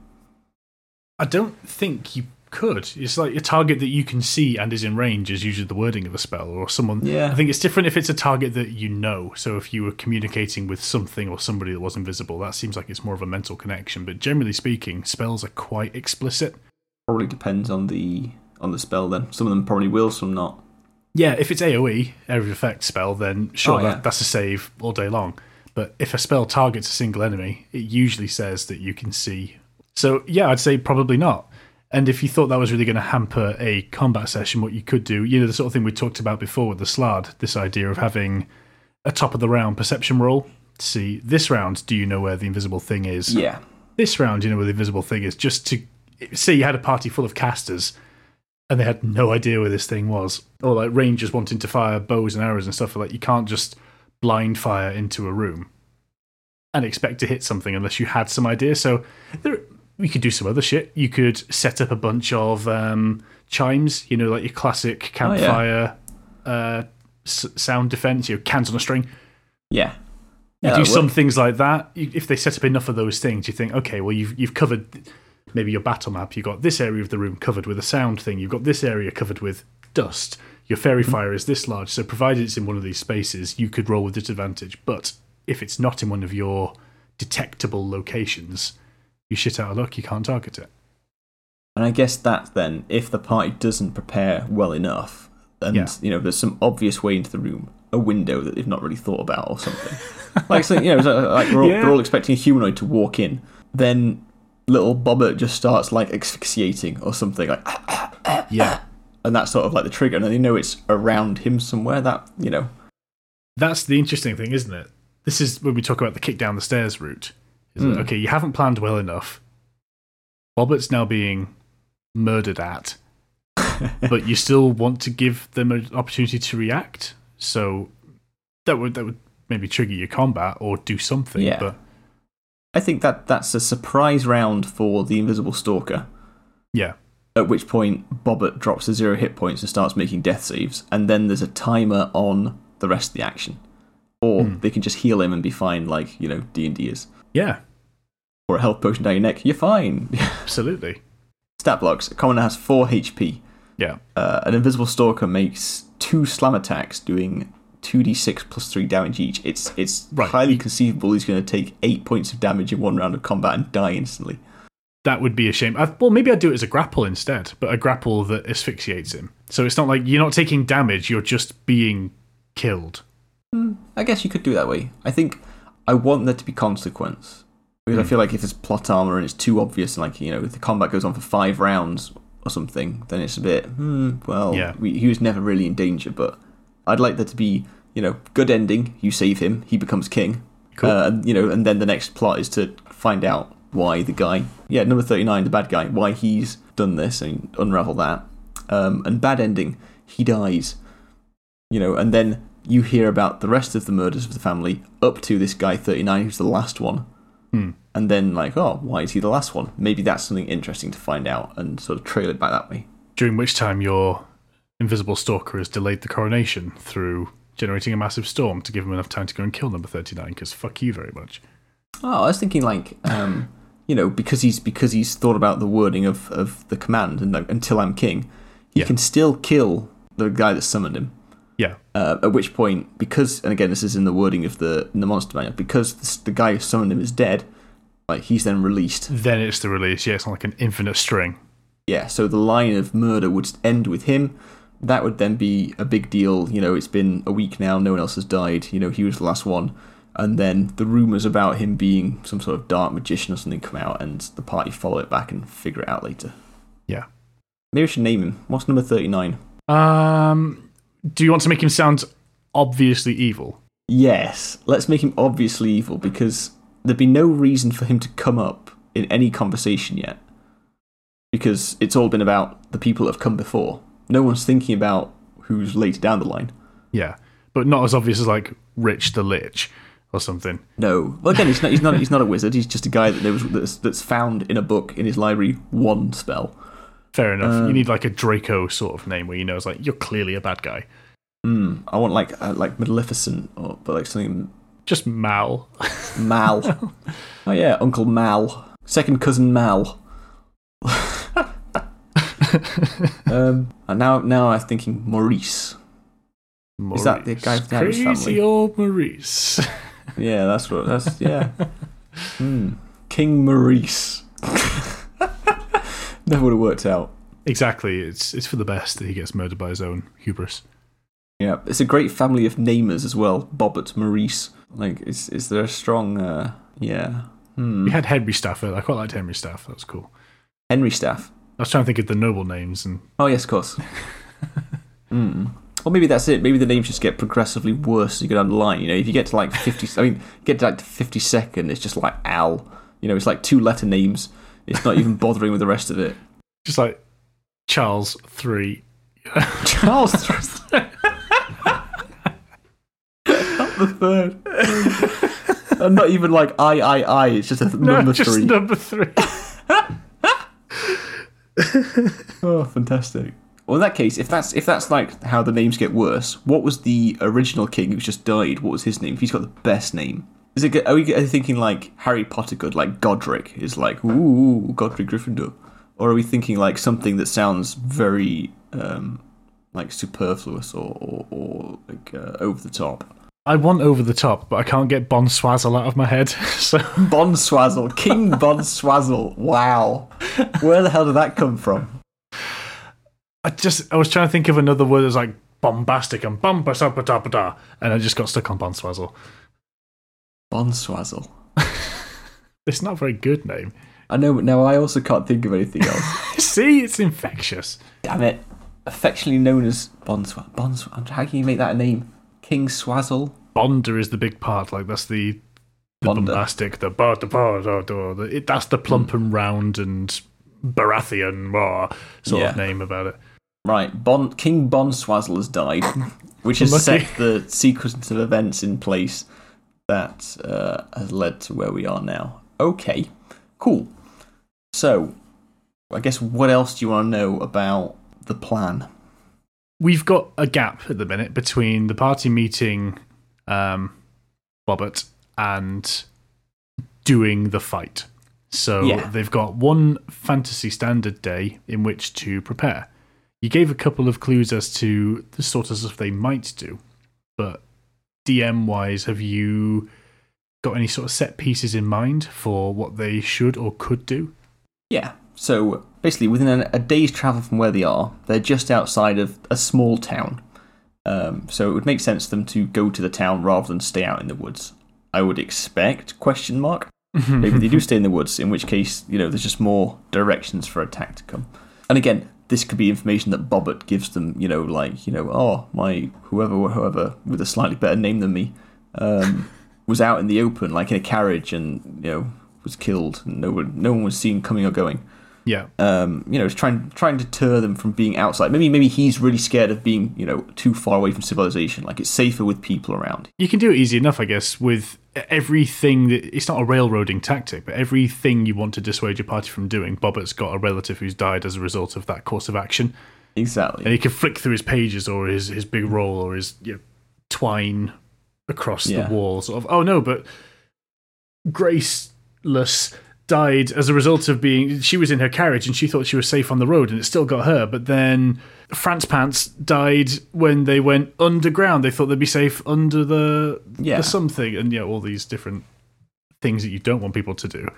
I don't think you could. It's like a target that you can see and is in range is usually the wording of the spell, or someone. Yeah. I think it's different if it's a target that you know. So if you were communicating with something or somebody that was invisible, that seems like it's more of a mental connection. But generally speaking, spells are quite explicit. Probably depends on the on the spell. Then some of them probably will, some not. Yeah, if it's AoE, area of effect spell, then sure, Oh, yeah. that, that's a save all day long. But if a spell targets a single enemy, it usually says that you can see. So yeah, I'd say probably not. And if you thought that was really going to hamper a combat session, what you could do, you know, the sort of thing we talked about before with the Slard, this idea of having a top of the round perception roll. See, this round, do you know where the invisible thing is? Yeah. This round, you know where the invisible thing is. Just to say you had a party full of casters and they had no idea where this thing was. Or like rangers wanting to fire bows and arrows and stuff like you can't just blind fire into a room and expect to hit something unless you had some idea. So there we could do some other shit. You could set up a bunch of um, chimes, you know, like your classic campfire uh, s- sound defense, you know, cans on a string. Yeah. You do some works. things like that. You, if they set up enough of those things, you think, okay, well, you've you've covered maybe your battle map. You've got this area of the room covered with a sound thing. You've got this area covered with dust. Your Faerie Mm-hmm. fire is this large. So, provided it's in one of these spaces, you could roll with disadvantage. But if it's not in one of your detectable locations, you shit out of luck. You can't target it. And I guess that then, if the party doesn't prepare well enough, and Yeah. you know, there's some obvious way into the room, a window that they've not really thought about or something. like, so, you know, like they're all, Yeah. they're all expecting a humanoid to walk in, then little Bobbert just starts like asphyxiating or something, like, Yeah. and that's sort of like the trigger, and then you know it's around him somewhere. That you know, That's the interesting thing, isn't it? This is when we talk about the kick down the stairs route. Is that, Mm. okay, you haven't planned well enough. Robert's now being murdered at, but you still want to give them an opportunity to react. So that would that would maybe trigger your combat or do something. Yeah. But I think that that's a surprise round for the Invisible Stalker. yeah, At which point, Bobbert drops to zero hit points and starts making death saves, and then there's a timer on the rest of the action. Or Hmm. they can just heal him and be fine, like you know D and D is. Yeah, Or a health potion down your neck, you're fine. absolutely. Stat blocks: a commoner has four HP. Yeah, Uh, an invisible stalker makes two slam attacks, doing two d six plus three damage each. It's it's Right. highly conceivable he's going to take eight points of damage in one round of combat and die instantly. that would be a shame. I, well, maybe I'd do it as a grapple instead, but a grapple that asphyxiates him. So it's not like you're not taking damage; you're just being killed. I guess you could do it that way. I think I want there to be consequence because I feel like if it's plot armor and it's too obvious, and like you know, if the combat goes on for five rounds or something, then it's a bit. Hmm, well, Yeah. we, he was never really in danger, but I'd like there to be you know good ending. You save him, he becomes king. Cool. Uh, and, you know, and then the next plot is to find out why the guy, yeah, number thirty nine, the bad guy, why he's done this and unravel that. Um, and bad ending, he dies. You know, and then you hear about the rest of the murders of the family up to this guy 39 who's the last one. Hmm. And then, like, oh, why is he the last one? Maybe that's something interesting to find out and sort of trail it back that way. during which time your invisible stalker has delayed the coronation through generating a massive storm to give him enough time to go and kill number 39 because fuck you very much Oh, I was thinking, like, um, you know, because he's because he's thought about the wording of, of the command and like, until I'm king, he Yeah. can still kill the guy that summoned him. Yeah Uh, at which point, because and again, this is in the wording of the in the monster manual, because this, the guy who summoned him is dead, like he's then released. then it's the release yeah it's not like an infinite string Yeah, so the line of murder would end with him. That would then be a big deal. You know, it's been a week now, no one else has died. You know, he was the last one. And then the rumours about him being some sort of dark magician or something come out, and the party follow it back and figure it out later. yeah Maybe we should name him. What's number 39? um do you want to make him sound obviously evil Yes, let's make him obviously evil because there'd be no reason for him to come up in any conversation yet. Because it's all been about the people that have come before. No one's thinking about who's later down the line. yeah but not as obvious as like rich the lich or something No. Well, again, he's not. He's not. He's not a wizard. He's just a guy that there was that's, that's found in a book in his library one spell. Fair enough you need like a draco sort of name where you know it's like you're clearly a bad guy Hmm. I want like uh, like Maleficent or but like something just mal Mal. oh yeah, Uncle Mal, second cousin Mal. um, and now, now I'm thinking Maurice. Is that the guy from the Crazy family? old Maurice. Yeah, that's what. That's yeah. Hmm. King Maurice. Never would have worked out. exactly. It's it's for the best that he gets murdered by his own hubris. Yeah, it's a great family of namers as well. Bobbert, Maurice. Like, is is there a strong? Uh, yeah. Hmm. We had Henry Staff. I quite liked Henry Staff. That was cool. Henry Staff. I was trying to think of the noble names, and Oh yes, of course. Hmm. Or maybe that's it. Maybe the names just get progressively worse as you go down the line. You know, if you get to like fifty, I mean, get to like fifty second, it's just like Al. You know, it's like two letter names. It's not even bothering with the rest of it. just like Charles three. Charles Not the third. and not even like I, I, I. It's just a No, number just three. number three. Oh, fantastic. Well, in that case, if that's if that's like how the names get worse, what was the original king who's just died? What was his name? If he's got the best name, is it? Are we thinking like Harry Potter good, like Godric is like ooh Godric Gryffindor, or are we thinking like something that sounds very um, like superfluous or or, or like uh, over the top? I want over the top, but I can't get Bon Swazzle out of my head. So Bonswazzle, King Bonswazzle. Wow, where the hell did that come from? I just I was trying to think of another word that's like bombastic and bumper da and I just got stuck on Bon Swazzle. Bonswazzle. It's not a very good name. I know, but now I also can't think of anything else. See, it's infectious. Damn it. Affectionately known as Bonswa. Bonswa. How can you make that a name? King Swazzle? Bonder is the big part. Like that's the the Bonder. bombastic, the bar, the bar, the, the, the- it, that's the plump mm. and round and Baratheon sort of name about it. Right. Bon- King Bonswazzle has died, which has set the sequence of events in place that uh, has led to where we are now. Okay. Cool. So, I guess what else do you want to know about the plan? We've got a gap at the minute between the party meeting um, Bobbert and doing the fight. So Yeah. they've got one fantasy standard day in which to prepare. You gave a couple of clues as to the sort of stuff they might do, but DM wise, have you got any sort of set pieces in mind for what they should or could do? Yeah. So basically, within a, a day's travel from where they are, they're just outside of a small town. Um, so it would make sense for them to go to the town rather than stay out in the woods. I would expect question mark. Maybe they do stay in the woods, in which case you know there's just more directions for attack to come. And again, this could be information that Bobbert gives them. You know, like you know, oh my whoever whoever with a slightly better name than me um, was out in the open, like in a carriage, and you know was killed. And no one no one was seen coming or going Yeah. um, you know, trying trying to deter them from being outside. Maybe maybe he's really scared of being, you know, too far away from civilization. Like it's safer with people around. You can do it easy enough, I guess, with everything that it's not a railroading tactic, but everything you want to dissuade your party from doing. Bobbert's got a relative who's died as a result of that course of action, Exactly. and he can flick through his pages or his his big roll or his you know, twine across Yeah. the wall. Sort of, oh no, but Graceless died as a result of being she was in her carriage and she thought she was safe on the road and it still got her but then France Pants died when they went underground they thought they'd be safe under the, Yeah. the something and yeah all these different things that you don't want people to do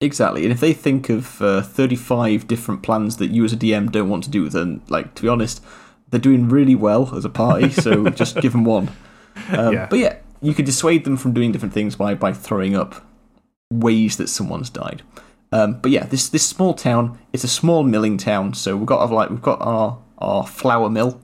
Exactly. And if they think of uh, 35 different plans that you as a DM don't want to do, then, like, to be honest, they're doing really well as a party, so just give them one. Um, Yeah. But yeah, you can dissuade them from doing different things by, by throwing up ways that someone's died. Um, but yeah, this this small town, it's a small milling town, so we've got like we've got our our flour mill,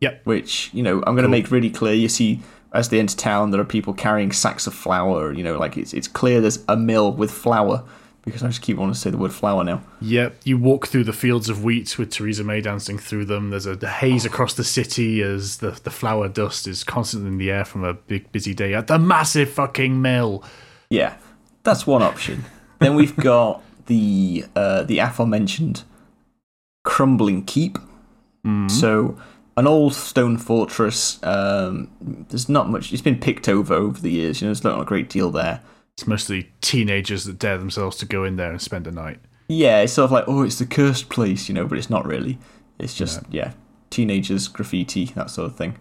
yep which you know I'm going to Cool. make really clear. You see, as they enter town, there are people carrying sacks of flour. You know, like it's it's clear there's a mill with flour because I just keep wanting to say the word flour now. Yep, you walk through the fields of wheat with Theresa May dancing through them. There's a haze across the city as the, the flour dust is constantly in the air from a big busy day at the massive fucking mill. Yeah, that's one option. then we've got the uh, the aforementioned crumbling keep. So an old stone fortress. Um, there's not much. It's been picked over over the years. You know, there's not a great deal there. It's mostly teenagers that dare themselves to go in there and spend a night. Yeah, it's sort of like, oh, it's the cursed place, you know, but it's not really. It's just, yeah, teenagers, graffiti, that sort of thing.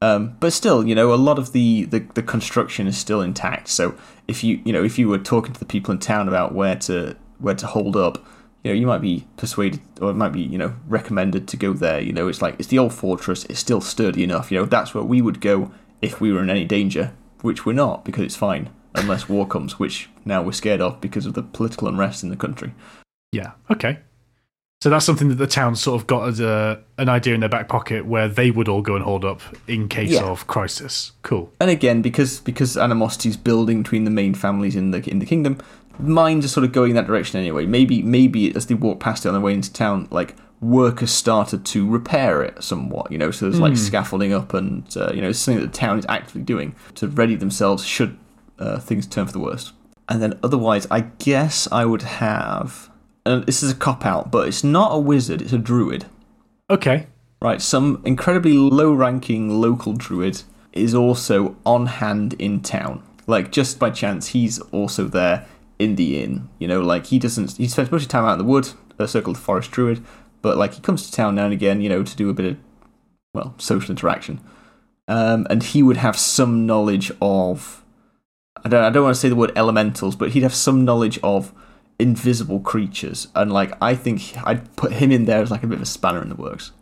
Um, but still, you know, a lot of the, the, the construction is still intact. So if you, you know, if you were talking to the people in town about where to where to hold up, you know, you might be persuaded or it might be, you know, recommended to go there. You know, it's like it's the old fortress. It's still sturdy enough. You know, that's where we would go if we were in any danger, which we're not because it's fine unless war comes, which now we're scared of because of the political unrest in the country. Yeah. Okay. So that's something that the town sort of got as a, an idea in their back pocket where they would all go and hold up in case Yeah. of crisis. Cool. And again, because because animosity is building between the main families in the in the kingdom, minds are sort of going that direction anyway. Maybe maybe as they walk past it on their way into town, like workers started to repair it somewhat. You know, so there's like scaffolding up, and uh, you know, it's something that the town is actively doing to ready themselves should uh, things turn for the worst. And then otherwise, I guess I would have. And this is a cop out, but it's not a wizard; it's a druid. Okay. Right, some incredibly low ranking local druid is also on hand in town. Like, just by chance, he's also there in the inn. You know, like, he doesn't, he spends most of his time out in the wood, a circle of the forest druid, but, like, he comes to town now and again, you know, to do a bit of, well, social interaction. Um, and he would have some knowledge of, I don't, I don't want to say the word elementals, but he'd have some knowledge of invisible creatures. And, like, I think I'd put him in there as, like, a bit of a spanner in the works.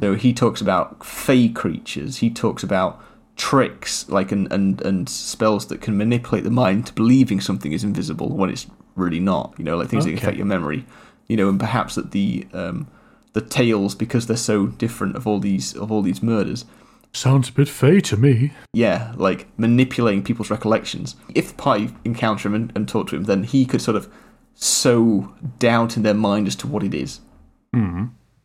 So he talks about fey creatures. He talks about tricks, like and, and and spells that can manipulate the mind to believing something is invisible when it's really not. You know, like things that affect your memory. You know, and perhaps that the um, the tales because they're so different of all these of all these murders. Sounds a bit fey to me. Yeah, like manipulating people's recollections. If party encounter him and, and talk to him, then he could sort of sow doubt in their mind as to what it is.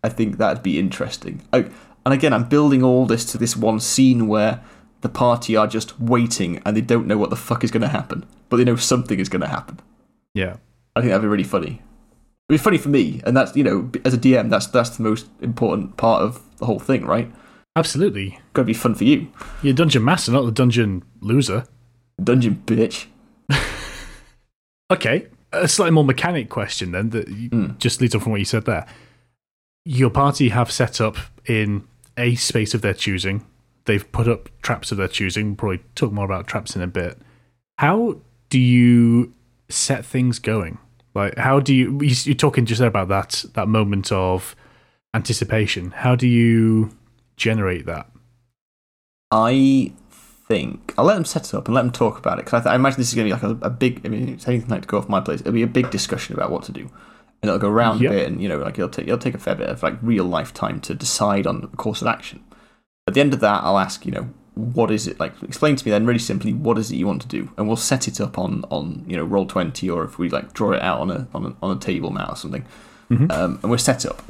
I think that'd be interesting. Oh, and again, I'm building all this to this one scene where the party are just waiting and they don't know what the fuck is going to happen, but they know something is going to happen. Yeah. I think that'd be really funny. It'd be funny for me, and that's you know, as a DM, that's that's the most important part of the whole thing, right? Absolutely. Got to be fun for you, You're a dungeon master, not the dungeon loser. dungeon bitch. Okay. A slightly more mechanic question then that Hmm. just leads on from what you said there. Your party have set up in a space of their choosing. They've put up traps of their choosing. We'll probably talk more about traps in a bit. How do you set things going? Like, how do you? you- You're talking just there about that that moment of anticipation. How do you generate that? I think I'll let them set it up and let them talk about it because I, th- I imagine this is going to be like a, a big. I mean, it's anything like to go off my place. It'll be a big discussion about what to do, and it'll go round Yep. a bit, and you know, like it'll take it'll take a fair bit of like real life time to decide on the course of action. At the end of that, I'll ask, you know, what is it like? Explain to me then, really simply, what is it you want to do, and we'll set it up on on you know roll twenty, or if we like draw it out on a on a, on a table mat or something, um, and we're set up.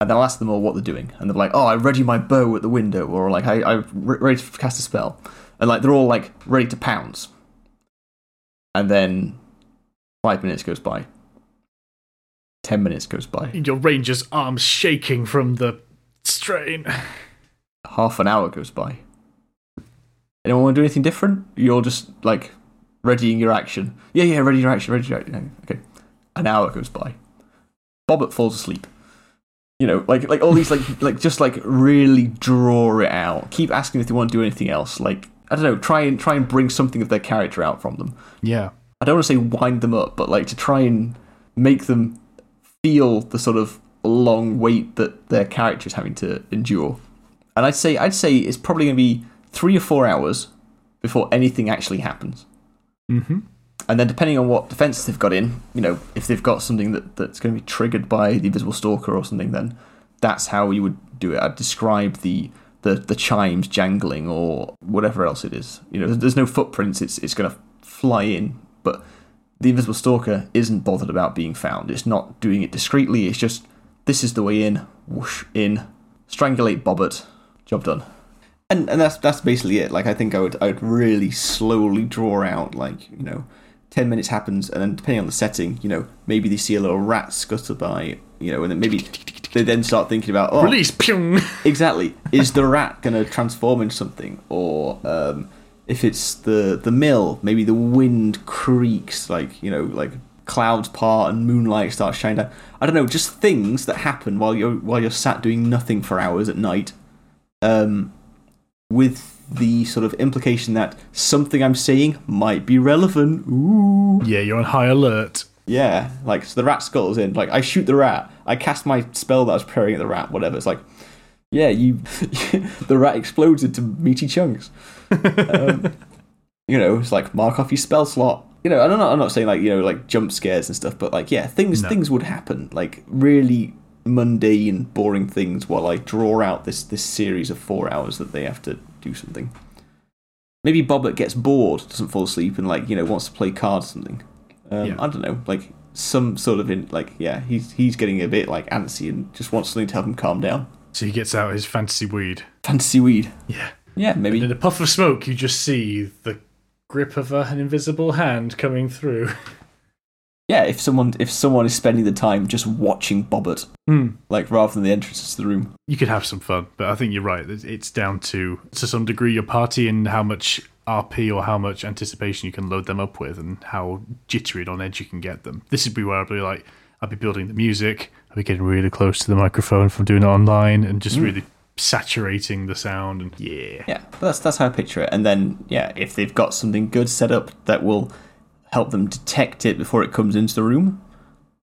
And then I'll ask them all what they're doing, and they're like, "Oh, I ready my bow at the window," or like, "I re- ready to cast a spell," and like they're all like ready to pounce. And then five minutes goes by. Ten minutes goes by. Your ranger's arms shaking from the strain. Half an hour goes by. Anyone want to do anything different? You're just like readying your action. Yeah, yeah, ready your action, ready your action. Okay. An hour goes by. Bobbert falls asleep. You know, like like all these like like just like really draw it out. Keep asking if they want to do anything else. Like I don't know, try and try and bring something of their character out from them. Yeah. I don't want to say wind them up, but like to try and make them feel the sort of long wait that their character is having to endure. And I'd say I'd say it's probably going to be three or four hours before anything actually happens. Mm-hmm. And then depending on what defenses they've got in, you know, if they've got something that, that's going to be triggered by the invisible stalker or something, then that's how you would do it. I'd describe the the, the chimes jangling or whatever else it is. You know, there's, there's no footprints. It's it's going to fly in, but the invisible stalker isn't bothered about being found. It's not doing it discreetly. It's just this is the way in. Whoosh in, strangulate Bobbert. Job done. And and that's that's basically it. Like I think I would I would really slowly draw out like you know. 10 minutes happens, and then depending on the setting, you know, maybe they see a little rat scuttle by, you know, and then maybe they then start thinking about, oh, Release. Pyong. exactly, is the rat going to transform into something? Or um, if it's the, the mill, maybe the wind creaks, like, you know, like clouds part and moonlight starts shining down. I don't know, just things that happen while you're while you're sat doing nothing for hours at night. Um, with the sort of implication that something I'm saying might be relevant. Ooh. Yeah, you're on high alert. Yeah, like so the rat scuttles in. Like I shoot the rat. I cast my spell that I was preparing at the rat. Whatever. It's like, yeah, you. the rat explodes into meaty chunks. um, you know, it's like mark off your spell slot. You know, I'm not. I'm not saying like you know like jump scares and stuff, but like yeah, things No. things would happen. Like really mundane, boring things while I draw out this this series of four hours that they have to do something. Maybe Bobbert gets bored, doesn't fall asleep, and like you know wants to play cards or something. Um, Yeah. I don't know, like some sort of in like yeah, he's he's getting a bit like antsy and just wants something to help him calm down. So he gets out his fantasy weed. Fantasy weed, Yeah. yeah, And maybe in a puff of smoke, you just see the grip of a- an invisible hand coming through. yeah. If someone if someone is spending the time just watching Bobbert, Hmm. like rather than the entrances to the room, You could have some fun, but I think you're right. It's- It's down to, to some degree, your party and how much RP or how much anticipation you can load them up with and how jittery and on edge you can get them. This would be where I'd be like, I'd be building the music, I'd be getting really close to the microphone from doing it online and just really saturating the sound. And yeah. Yeah, that's that's how I picture it. And then yeah, if they've got something good set up that will help them detect it before it comes into the room,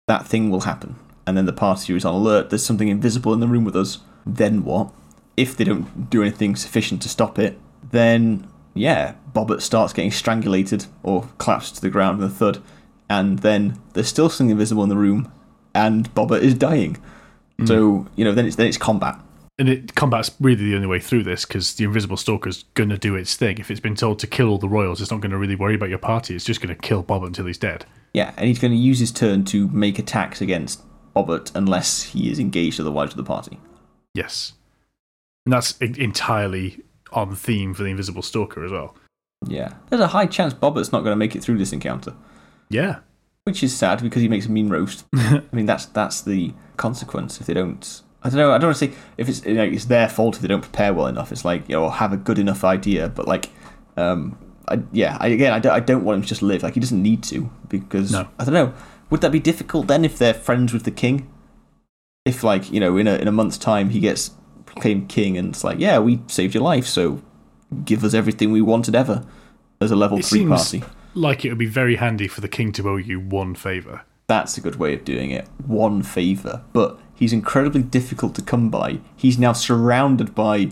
that thing will happen. And then the party is on alert. There's something invisible in the room with us. Then what? If they don't do anything sufficient to stop it, then yeah, Bobbert starts getting strangulated or collapsed to the ground with a thud. And then there's still something invisible in the room, and Bobbert is dying. Mm. So you know, then it's then it's combat. And it combat's really the only way through this because the invisible stalker's going to do its thing. If it's been told to kill all the royals, it's not going to really worry about your party. It's just going to kill Bob until he's dead. Yeah, and he's going to use his turn to make attacks against Bobbert unless he is engaged otherwise with the party. Yes. And that's entirely on theme for the invisible stalker as well. Yeah. There's a high chance Bobbert's not going to make it through this encounter, Yeah. which is sad because he makes a mean roast. I mean, that's that's the consequence if they don't. I don't know. I don't want to say if it's you know, it's their fault if they don't prepare well enough. It's like you know, have a good enough idea, but like, um, I, yeah. I, again, I don't, I don't want him to just live. Like he doesn't need to because No. I don't know. Would that be difficult then if they're friends with the king? If like you know, in a in a month's time he gets proclaimed king and it's like, yeah, we saved your life, so give us everything we wanted ever as a level It three seems party. like it would be very handy for the king to owe you one favour. That's a good way of doing it. One favour. But he's incredibly difficult to come by. He's now surrounded by,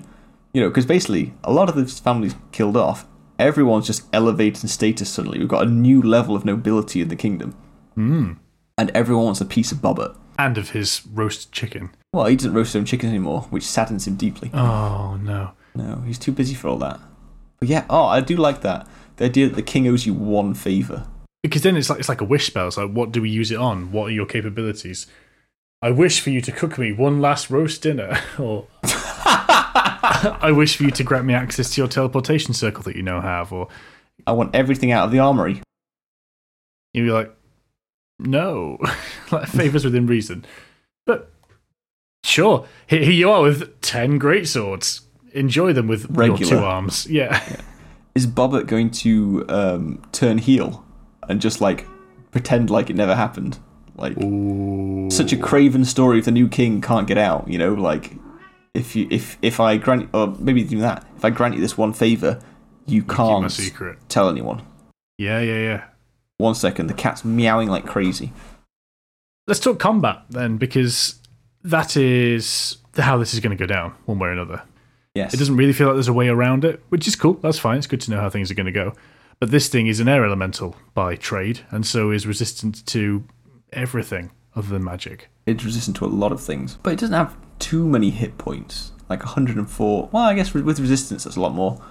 you know, because basically a lot of his family's killed off. Everyone's just elevated in status suddenly. We've got a new level of nobility in the kingdom. Mm. And everyone wants a piece of Bobbert. And of his roast chicken. Well, he doesn't roast his own chicken anymore, which saddens him deeply. Oh, no. No, he's too busy for all that. But yeah, oh, I do like that. The idea that the king owes you one favour. Because then it's like it's like a wish spell. It's like, what do we use it on? What are your capabilities? I wish for you to cook me one last roast dinner, or I wish for you to grant me access to your teleportation circle that you now have, or I want everything out of the armory. you'd be like, no, like favors within reason. But sure, here, you are with ten great swords. Enjoy them with your Regular. two arms. Yeah, Is Bobbert going to um, turn heel and just like pretend like it never happened? Like Ooh. such a craven story if the new king can't get out, you know, like if you if if I grant or maybe even that, if I grant you this one favour, you can't secret. tell anyone. Yeah, yeah, yeah. One second, the cat's meowing like crazy. Let's talk combat then, because that is how this is going to go down, one way or another. Yes. It doesn't really feel like there's a way around it, which is cool. That's fine. It's good to know how things are going to go. But this thing is an air elemental by trade, and so is resistant to everything other than magic. It's resistant to a lot of things, but it doesn't have too many hit points. Like 104. Well, I guess with resistance, that's a lot more.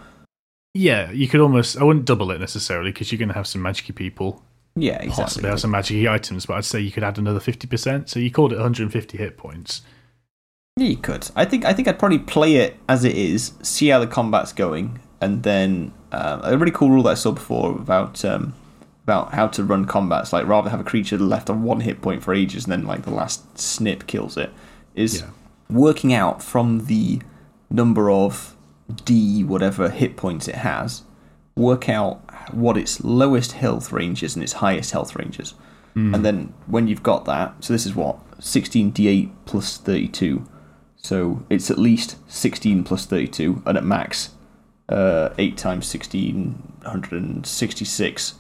Yeah, you could almost. I wouldn't double it necessarily because you're going to have some magicy people, Yeah, exactly. possibly have some magicy items, but I'd say you could add another 50%. So you called it 150 hit points. Yeah, you could. I think I think I'd probably play it as it is, see how the combat's going, and then uh, a really cool rule that I saw before about um, about how to run combats. Like rather have a creature left on one hit point for ages, and then like the last snip kills it. Is Yeah. working out from the number of D whatever hit points it has. Work out what its lowest health range is and its highest health range is. And then when you've got that, so this is what? 16d8 plus 32. So it's at least 16 plus 32, and at max, uh, 8 times 1666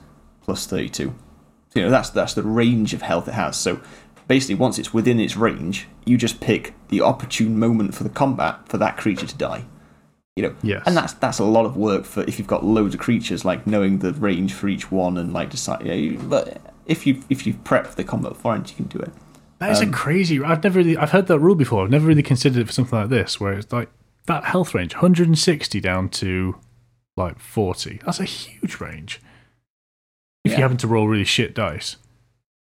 plus 32. So, you know, that's, that's the range of health it has. So basically, once it's within its range, you just pick the opportune moment for the combat for that creature to die. You know, Yes. and that's that's a lot of work for if you've got loads of creatures, like knowing the range for each one and like decide. Yeah, you, but if you if you prep for the combat beforehand, you can do it. That is a um, crazy. I've never really. I've heard that rule before. I've never really considered it for something like this, where it's like that health range, 160 down to like 40. That's a huge range. If Yeah. you happen to roll really shit dice.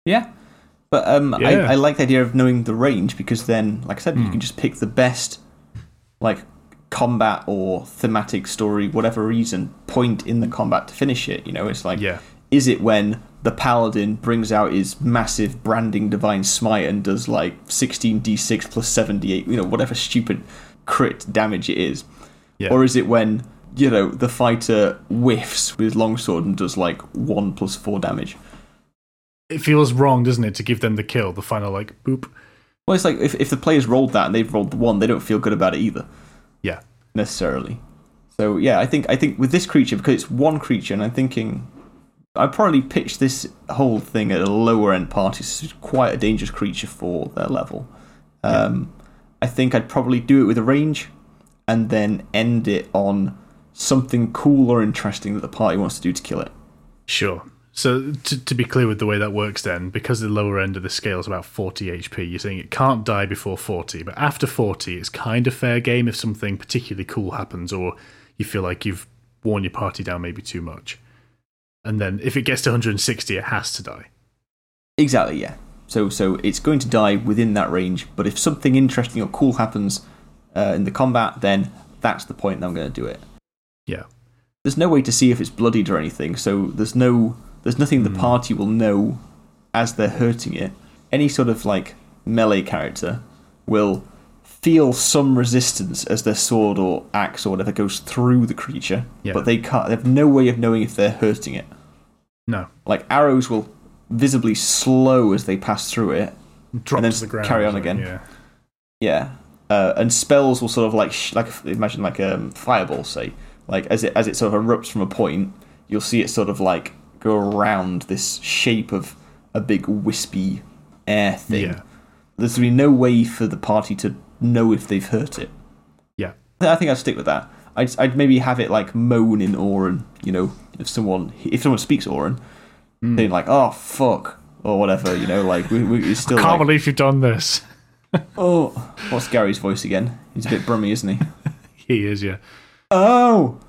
Yeah. But um, Yeah. I, I like the idea of knowing the range because then, like I said, Hmm. you can just pick the best, like, combat or thematic story, whatever reason, point in the combat to finish it. You know, it's like, Yeah. is it when the paladin brings out his massive branding divine smite and does like 16d6 plus 78, you know, whatever stupid crit damage it is? Yeah. Or is it when, you know, the fighter whiffs with his longsword and does like 1 plus 4 damage? It feels wrong, doesn't it, to give them the kill, the final like boop. Well, it's like if, if the players rolled that and they've rolled the one, they don't feel good about it either, Yeah. necessarily. So yeah, I think I think with this creature because it's one creature, and I'm thinking I'd probably pitch this whole thing at a lower end party. So it's quite a dangerous creature for their level. Um, I think I'd probably do it with a range, and then end it on something cool or interesting that the party wants to do to kill it. Sure. So to, to be clear with the way that works, then because the lower end of the scale is about 40 HP, you're saying it can't die before 40, but after 40, it's kind of fair game if something particularly cool happens, or you feel like you've worn your party down maybe too much. And then if it gets to 160, it has to die. Exactly, yeah. So so it's going to die within that range, but if something interesting or cool happens uh, in the combat, then that's the point that I'm going to do it. Yeah. There's no way to see if it's bloodied or anything, so there's no there's nothing the party will know as they're hurting it. Any sort of like melee character will feel some resistance as their sword or axe or whatever goes through the creature, Yeah. but they can't. They have no way of knowing if they're hurting it. No. Like arrows will visibly slow as they pass through it, Drop then to the ground. carry on again. Yeah. Yeah, uh, and spells will sort of like sh- like imagine like a um, fireball, say, like as it as it sort of erupts from a point, you'll see it sort of like go around this shape of a big wispy air thing. Yeah. There's gonna be no way for the party to know if they've hurt it. Yeah. I think I'd stick with that. I'd, I'd maybe have it like moan in Auran, you know, if someone if someone speaks Auran, Hmm. saying like, "Oh fuck" or whatever, you know, like we, we it's still Can't like, believe you've done this. oh, what's Gary's voice again? He's a bit brummy, isn't he? He is, yeah. Oh,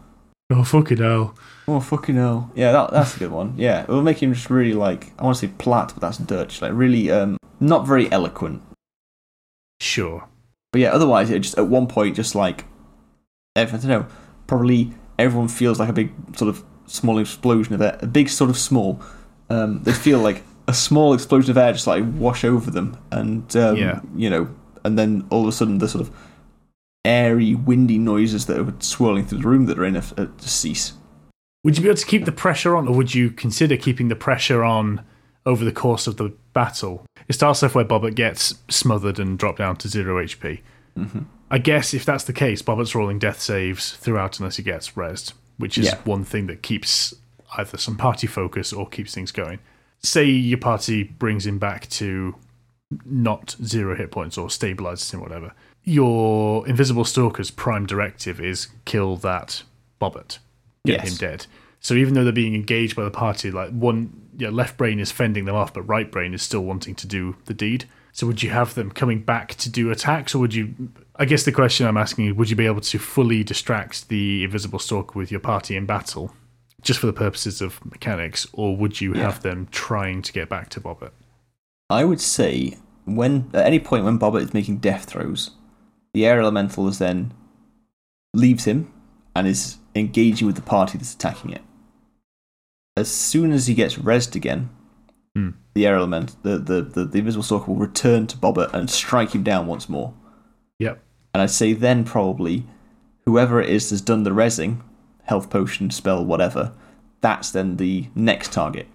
Oh, fucking hell. oh, fucking hell! Yeah, that, that's a good one. Yeah, it'll make him just really like I want to say plat, but that's Dutch. Like really, um, not very eloquent. Sure. But yeah, otherwise, it just at one point, just like I don't know, probably everyone feels like a big sort of small explosion of air, a big sort of small. Um, they feel like a small explosion of air just like wash over them, and um, Yeah. you know, and then all of a sudden the sort of airy, windy noises that are swirling through the room that are in it uh, just cease. Would you be able to keep the pressure on, or would you consider keeping the pressure on over the course of the battle? It starts off where Bobbert gets smothered and dropped down to zero HP. I guess if that's the case, Bobbert's rolling death saves throughout unless he gets rezzed, which is Yeah. one thing that keeps either some party focus or keeps things going. Say your party brings him back to not zero hit points or stabilizes him, whatever. Your invisible stalker's prime directive is kill that Bobbert, get Yes. him dead. So even though they're being engaged by the party, like one, yeah, left brain is fending them off, but right brain is still wanting to do the deed. So would you have them coming back to do attacks, or would you? I guess the question I'm asking is, would you be able to fully distract the invisible stalker with your party in battle, just for the purposes of mechanics, or would you have them trying to get back to Bobbert? I would say when at any point when Bobbert is making death throws, the air elemental is then leaves him and is engaging with the party that's attacking it. As soon as he gets rezzed again, Hmm. the air element, the, the, the, the invisible stalker will return to Bobbert and strike him down once more. Yep. And I'd say then probably whoever it is that's done the rezzing, health potion, spell, whatever, that's then the next target.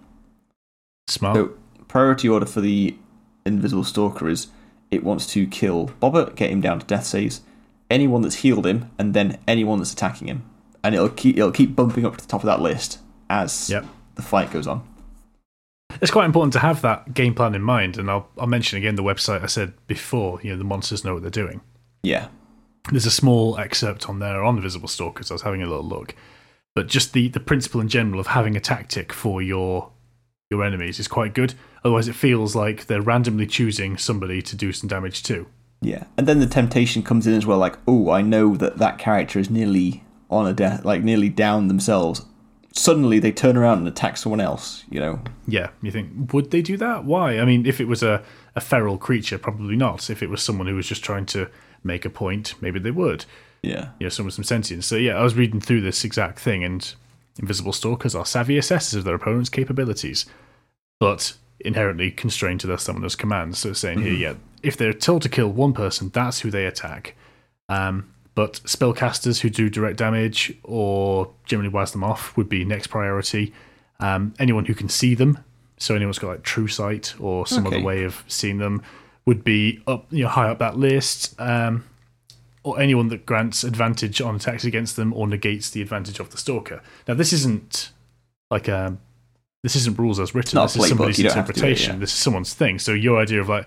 Smart. So priority order for the invisible stalker is it wants to kill Bobbert, get him down to death saves, anyone that's healed him, and then anyone that's attacking him, and it'll keep it'll keep bumping up to the top of that list as Yep. the fight goes on. It's quite important to have that game plan in mind, and I'll, I'll mention again the website I said before. You know, the monsters know what they're doing. Yeah, There's a small excerpt on there on the Visible Stalkers. I was having a little look, but just the the principle in general of having a tactic for your your enemies is quite good. Otherwise, it feels like they're randomly choosing somebody to do some damage to. yeah, and then the temptation comes in as well. Like, oh, I know that that character is nearly on a death, like nearly down themselves. Suddenly, they turn around and attack someone else. You know, Yeah, you think would they do that? Why? I mean, if it was a a feral creature, probably not. If it was someone who was just trying to make a point, maybe they would. yeah, you know, someone with some sentience. So yeah, I was reading through this exact thing, and invisible stalkers are savvy assessors of their opponent's capabilities, but inherently constrained to their summoner's commands. So saying here, yeah, if they're told to kill one person, that's who they attack. Um, but spellcasters who do direct damage or generally wise them off would be next priority. Um, anyone who can see them, so anyone's got like true sight or some Okay. other way of seeing them, would be up, you know, high up that list. Um, or anyone that grants advantage on attacks against them or negates the advantage of the stalker. Now, this isn't like a this isn't rules as written. This is somebody's you don't have to do it, interpretation. yeah. This is someone's thing. So your idea of like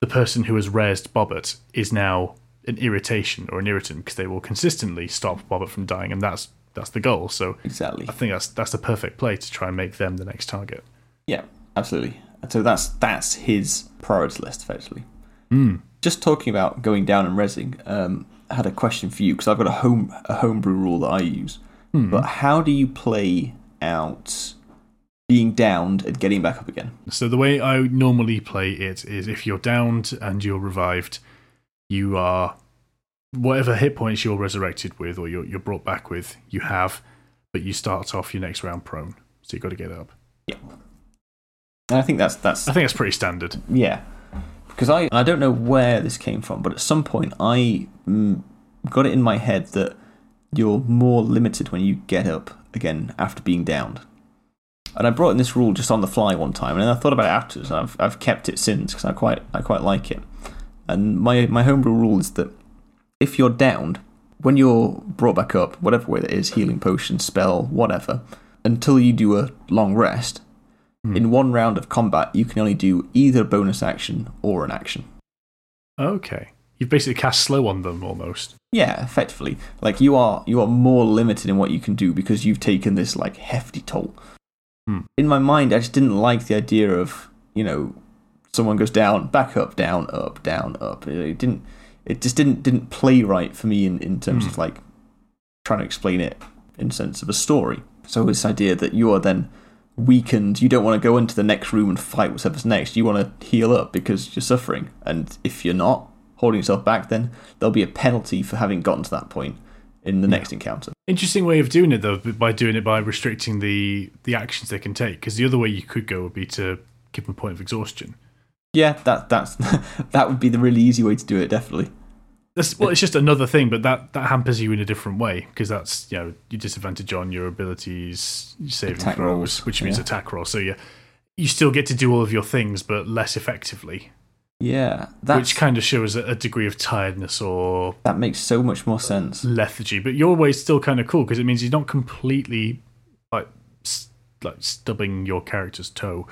the person who has raised Bobbert is now an irritation or an irritant because they will consistently stop Bobbert from dying, and that's that's the goal. So exactly. I think that's that's the perfect play to try and make them the next target. Yeah, absolutely. So that's that's his priority list, effectively. Mm. Just talking about going down and resing, um, I had a question for you because I've got a home a homebrew rule that I use. But how do you play out being downed and getting back up again? So the way I normally play it is if you're downed and you're revived, you are whatever hit points you're resurrected with or you're, you're brought back with, you have, but you start off your next round prone. So you've got to get up. And I think that's that's I think that's pretty standard. Yeah, because I I don't know where this came from, but at some point I mm, got it in my head that you're more limited when you get up again after being downed. And I brought in this rule just on the fly one time, and I thought about it afterwards, and I've I've kept it since because I quite I quite like it. And my my homebrew rule is that if you're downed, when you're brought back up, whatever way that is, healing potion, spell, whatever, until you do a long rest, hmm. in one round of combat, you can only do either a bonus action or an action. Okay. You've basically cast slow on them almost. Yeah, effectively, like you are you are more limited in what you can do because you've taken this like hefty toll. Hmm. In my mind, I just didn't like the idea of you know someone goes down, back up, down, up, down, up. It didn't. It just didn't didn't play right for me in in terms of like trying to explain it in sense of a story. So this idea that you are then weakened, you don't want to go into the next room and fight whatever's next. You want to heal up because you're suffering, and if you're not holding yourself back, then there'll be a penalty for having gotten to that point in the next encounter. Interesting way of doing it though, by doing it by restricting the the actions they can take. Because the other way you could go would be to give them a point of exhaustion. Yeah, that that's that would be the really easy way to do it. Definitely. That's, well, it's just another thing, but that, that hampers you in a different way because that's you know you disadvantage on your abilities, your saving Attack throws, rolls, which means yeah. attack roll. So you you still get to do all of your things, but less effectively, Yeah, which kind of shows a, degree of tiredness or that makes so much more sense. lethargy. But your way's still kind of cool because it means you're not completely like s- like stubbing your character's toe.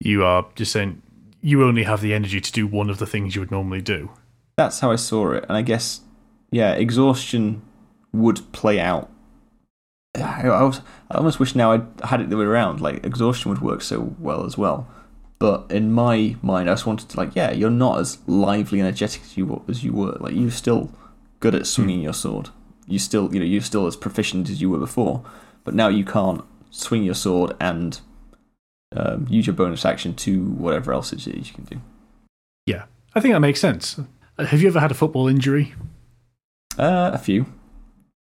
You are just saying you only have the energy to do one of the things you would normally do. That's how I saw it, and I guess yeah, exhaustion would play out. I, I, was, I almost wish now I had it the way around. Like exhaustion would work so well as well. But in my mind, I just wanted to like, yeah, you're not as lively and energetic as you were, as you were. Like you're still good at swinging your sword. You still, you know, you're still as proficient as you were before. But now you can't swing your sword and um, use your bonus action to whatever else it is you can do. Yeah, I think that makes sense. Uh, Have you ever had a football injury? Uh, a few.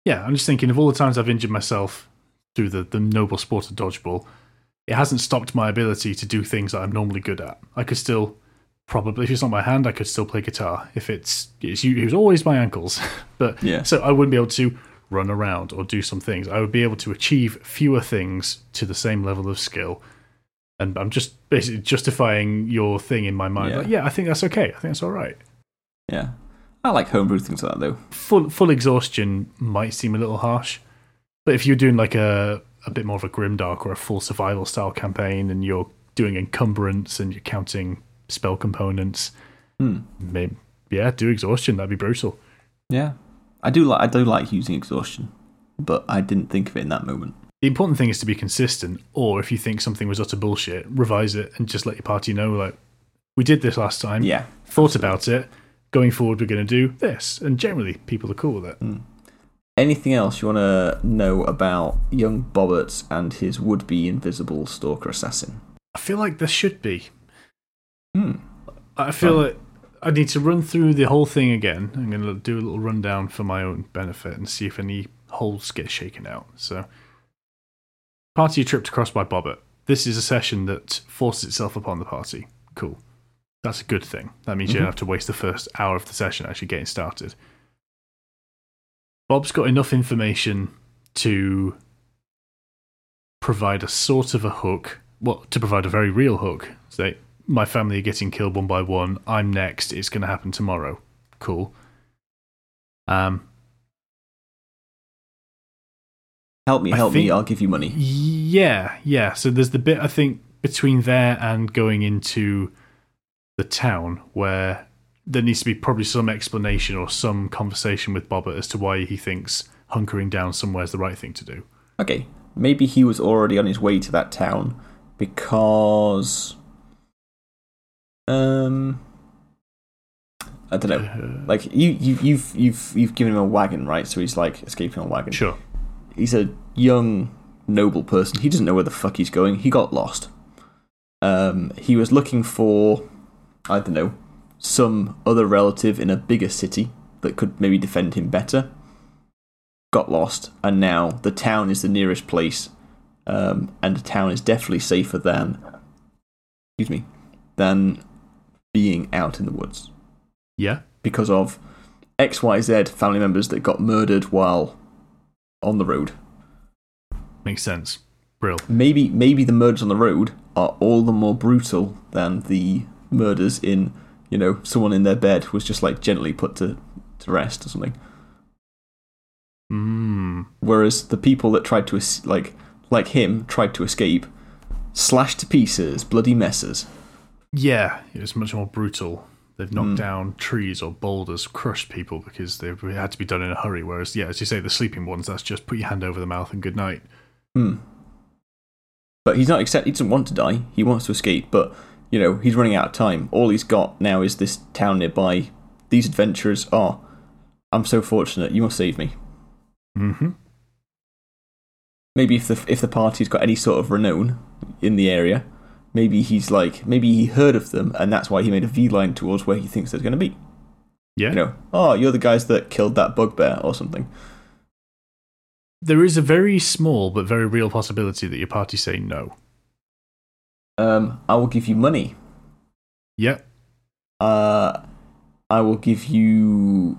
Yeah, I'm just thinking of all the times I've injured myself through the, the noble sport of dodgeball. It hasn't stopped my ability to do things that I'm normally good at. I could still probably, if it's not my hand, I could still play guitar. If it's, it's it was always my ankles, but Yeah. so I wouldn't be able to run around or do some things. I would be able to achieve fewer things to the same level of skill And I'm just basically justifying your thing in my mind. Yeah. Like, yeah, I think that's okay. I think that's all right. Yeah. I like homebrew things like that though. Full full exhaustion might seem a little harsh, but if you're doing like a a bit more of a grimdark or a full survival style campaign, and you're doing encumbrance and you're counting spell components, Hmm. maybe yeah, do exhaustion. That'd be brutal. Yeah. I do like I do like using exhaustion, but I didn't think of it in that moment. The important thing is to be consistent, or if you think something was utter bullshit, revise it and just let your party know, like, we did this last time, Yeah. thought about it, going forward, we're going to do this. And generally, people are cool with it. Anything else you want to know about young Bobbert and his would-be invisible stalker assassin? I feel like there should be. Hmm. I feel Fun. like I need to run through the whole thing again. I'm going to do a little rundown for my own benefit and see if any holes get shaken out. So, party tripped across by Bobbert. This is a session that forces itself upon the party. Cool. That's a good thing. That means you Mhm. don't have to waste the first hour of the session actually getting started. Bob's got enough information to provide a sort of a hook. Well, to provide a very real hook. Say, my family are getting killed one by one. I'm next. It's going to happen tomorrow. Cool. Um, Help me, help think- me. I'll give you money. Yeah, yeah. So there's the bit I think between there and going into the town where there needs to be probably some explanation or some conversation with Bobbert as to why he thinks hunkering down somewhere is the right thing to do. Okay, maybe he was already on his way to that town because, um, I don't know. Uh, Like you, you, you've, you've, you've given him a wagon, right? So he's like escaping on a wagon. sure. He's a young, noble person. He doesn't know where the fuck he's going. He got lost. Um, he was looking for, I don't know, some other relative in a bigger city that could maybe defend him better. Got lost, and now the town is the nearest place, um, and the town is definitely safer than, excuse me, than being out in the woods Yeah. because of XYZ family members that got murdered while on the road. Makes sense. Brill. Maybe maybe the murders on the road are all the more brutal than the murders in, you know, someone in their bed was just like gently put to, to rest or something. Mm. Whereas the people that tried to like like him tried to escape, slashed to pieces, bloody messes. Yeah, it was much more brutal. They've knocked Mm. down trees or boulders, crushed people because they had to be done in a hurry. Whereas, yeah, as you say, the sleeping ones, that's just put your hand over the mouth and good night. Hmm. But he's not accept. He doesn't want to die. He wants to escape. But you know, he's running out of time. All he's got now is this town nearby. These adventurers are. I'm so fortunate. You must save me. Mm-hmm. Maybe if the if the party's got any sort of renown in the area, maybe he's like maybe he heard of them and that's why he made a V line towards where he thinks they're going to be. Yeah. You know, oh, you're the guys that killed that bugbear or something. There is a very small but very real possibility that your party say no. Um, I will give you money. Yep. Uh, I will give you.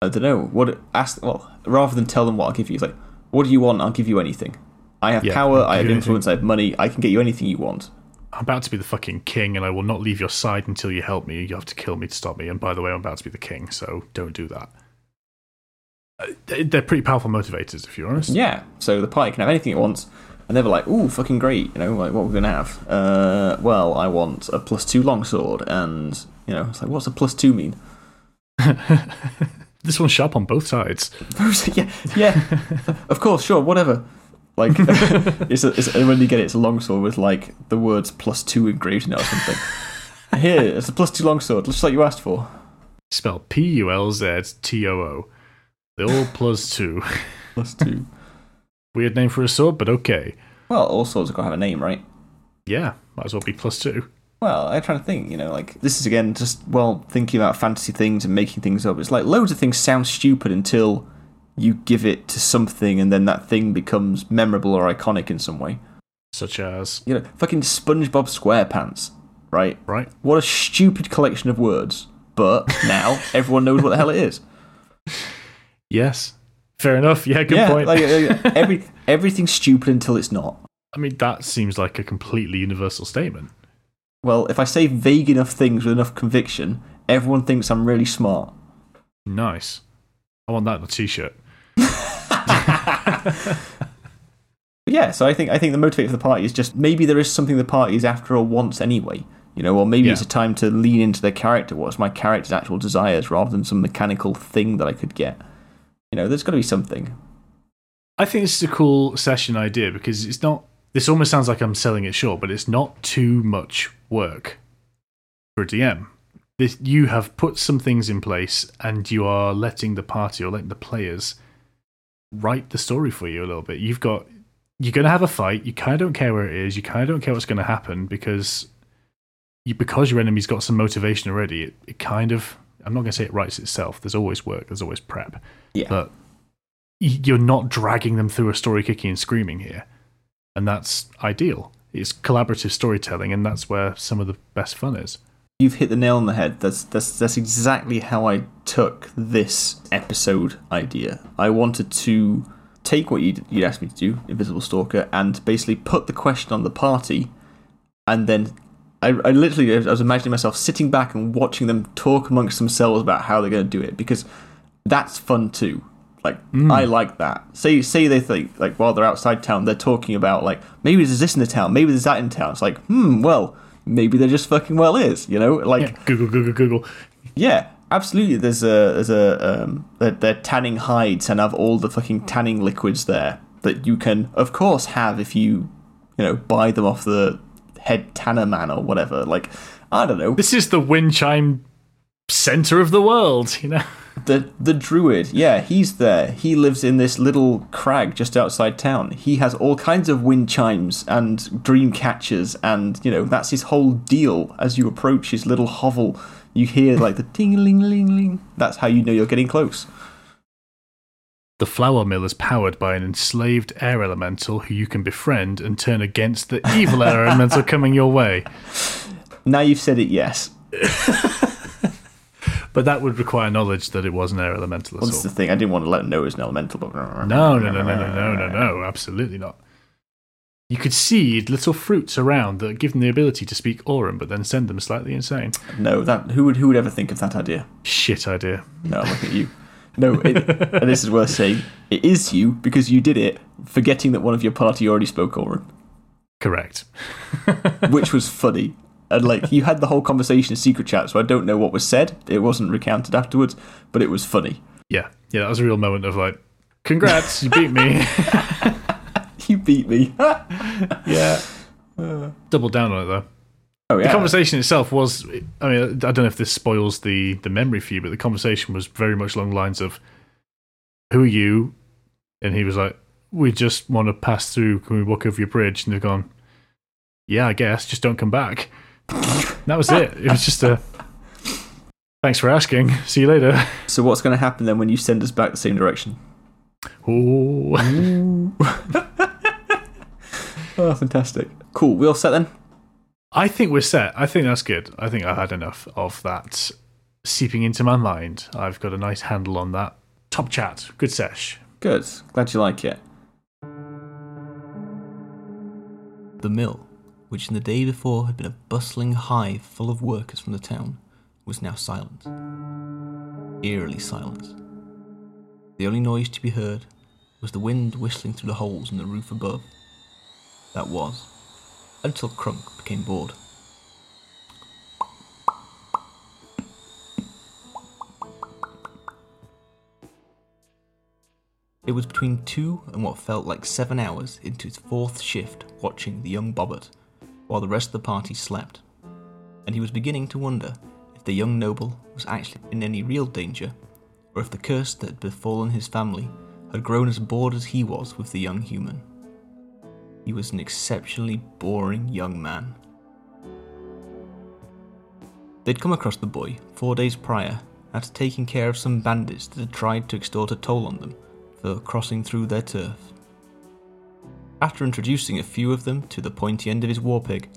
I don't know what. Ask well, rather than tell them what I'll give you, it's like, what do you want? I'll give you anything. I have Yeah, power. I have influence. I have money. I can get you anything you want. I'm about to be the fucking king, and I will not leave your side until you help me. You have to kill me to stop me. And by the way, I'm about to be the king, so don't do that. Uh, they- They're pretty powerful motivators, if you're honest. Yeah. So the party can have anything it wants, and they're like, "Ooh, fucking great!" You know, like what we're gonna have. Uh, well, I want a plus two longsword, and you know, it's like, what's a plus two mean? this one's sharp on both sides. yeah, yeah. of course, sure, whatever. Like, it's, a, it's and when you get it, it's a longsword with like the words plus two engraved in it or something. Here, it's a plus two longsword, just like you asked for. Spelled P U L Z T O O. They're all plus two. Plus two. Weird name for a sword, but okay. Well, all swords have got to have a name, right? Yeah, might as well be plus two. Well, I'm trying to think, you know, like, this is again just, well, thinking about fantasy things and making things up. It's like loads of things sound stupid until you give it to something and then that thing becomes memorable or iconic in some way. Such as, You know, fucking SpongeBob SquarePants, right? right? What a stupid collection of words. But now everyone knows what the hell it is. Yes. Fair enough. Yeah, good yeah, point. like uh, every everything's stupid until it's not. I mean, that seems like a completely universal statement. Well, if I say vague enough things with enough conviction, everyone thinks I'm really smart. Nice. I want that on a t-shirt. Yeah, so I think I think the motivator for the party is just maybe there is something the party is after or wants anyway. You know, or maybe Yeah. it's a time to lean into their character. What's my character's actual desires rather than some mechanical thing that I could get. You know, there's got to be something. I think this is a cool session idea because it's not. This almost sounds like I'm selling it short, but it's not too much work for a DM. This, you have put some things in place, and you are letting the party or letting the players write the story for you a little bit. You've got. You're going to have a fight. You kind of don't care where it is. You kind of don't care what's going to happen because you because your enemy's got some motivation already. It, it kind of. I'm not going to say it writes itself. There's always work. There's always prep Yeah. but you're not dragging them through a story kicking and screaming here and that's ideal it's collaborative storytelling and that's where some of the best fun is You've hit the nail on the head. That's that's that's exactly how I took this episode idea. I wanted to take what you'd, you'd asked me to do, Invisible Stalker, and basically put the question on the party, and then I, I literally I was imagining myself sitting back and watching them talk amongst themselves about how they're going to do it because that's fun too. Like I like that. Say say they think like while they're outside town, they're talking about like maybe there's this in the town, maybe there's that in town. It's like hmm, well maybe there just fucking well is, you know? Like yeah google google google yeah, absolutely. There's a there's a um, they're, they're tanning hides and have all the fucking tanning liquids there that you can, of course, have if you you know buy them off the head tanner man or whatever. Like I don't know this is the wind chime center of the world you know the the druid. Yeah, he's there. He lives in this little crag just outside town. He has all kinds of wind chimes and dream catchers, and you know that's his whole deal. As you approach his little hovel, you hear like the ting ling ling ling. That's how you know you're getting close. The flour mill is powered by an enslaved air elemental who you can befriend and turn against the evil air elemental coming your way Now you've said it, yes. but that would require knowledge that it was an air elemental as Well, well that's the thing. I didn't want to let him know it was an elemental, but No, no, no, no, no, no, no, no, absolutely not. You could seed little fruits around that give them the ability to speak Auran, but then send them slightly insane. No, that who would who would ever think of that idea? Shit idea. No, look at you. No, it, and this is worth saying. It is you because you did it, forgetting that one of your party already spoke Auran, Correct. which was funny. And like you had the whole conversation in secret chat, so I don't know what was said. It wasn't recounted afterwards, but it was funny. Yeah, yeah, that was a real moment of like, congrats, you beat me. You beat me. yeah. Uh. Double down on it though. Oh The conversation itself was, I mean, I don't know if this spoils the, the memory for you, but the conversation was very much along the lines of, Who are you? And he was like, We just want to pass through. Can we walk over your bridge? And they've gone, Yeah, I guess. Just don't come back. that was it. It was just a. Thanks for asking. See you later. So what's going to happen then when you send us back the same direction? Ooh. Oh, fantastic! Cool. We all set then? I think we're set. I think that's good. I think I've had enough of that seeping into my mind. I've got a nice handle on that. Top chat. Good sesh. Good. Glad you like it. The mill, which in the day before had been a bustling hive full of workers from the town, was now silent. Eerily silent. The only noise to be heard was the wind whistling through the holes in the roof above. That was, until Crunk became bored. It was between two and what felt like seven hours into his fourth shift watching the young Bobbert, while the rest of the party slept. And he was beginning to wonder if the young noble was actually in any real danger, or if the curse that had befallen his family had grown as bored as he was with the young human. He was an exceptionally boring young man. They'd come across the boy four days prior after taking care of some bandits that had tried to extort a toll on them for crossing through their turf. After introducing a few of them to the pointy end of his war pick,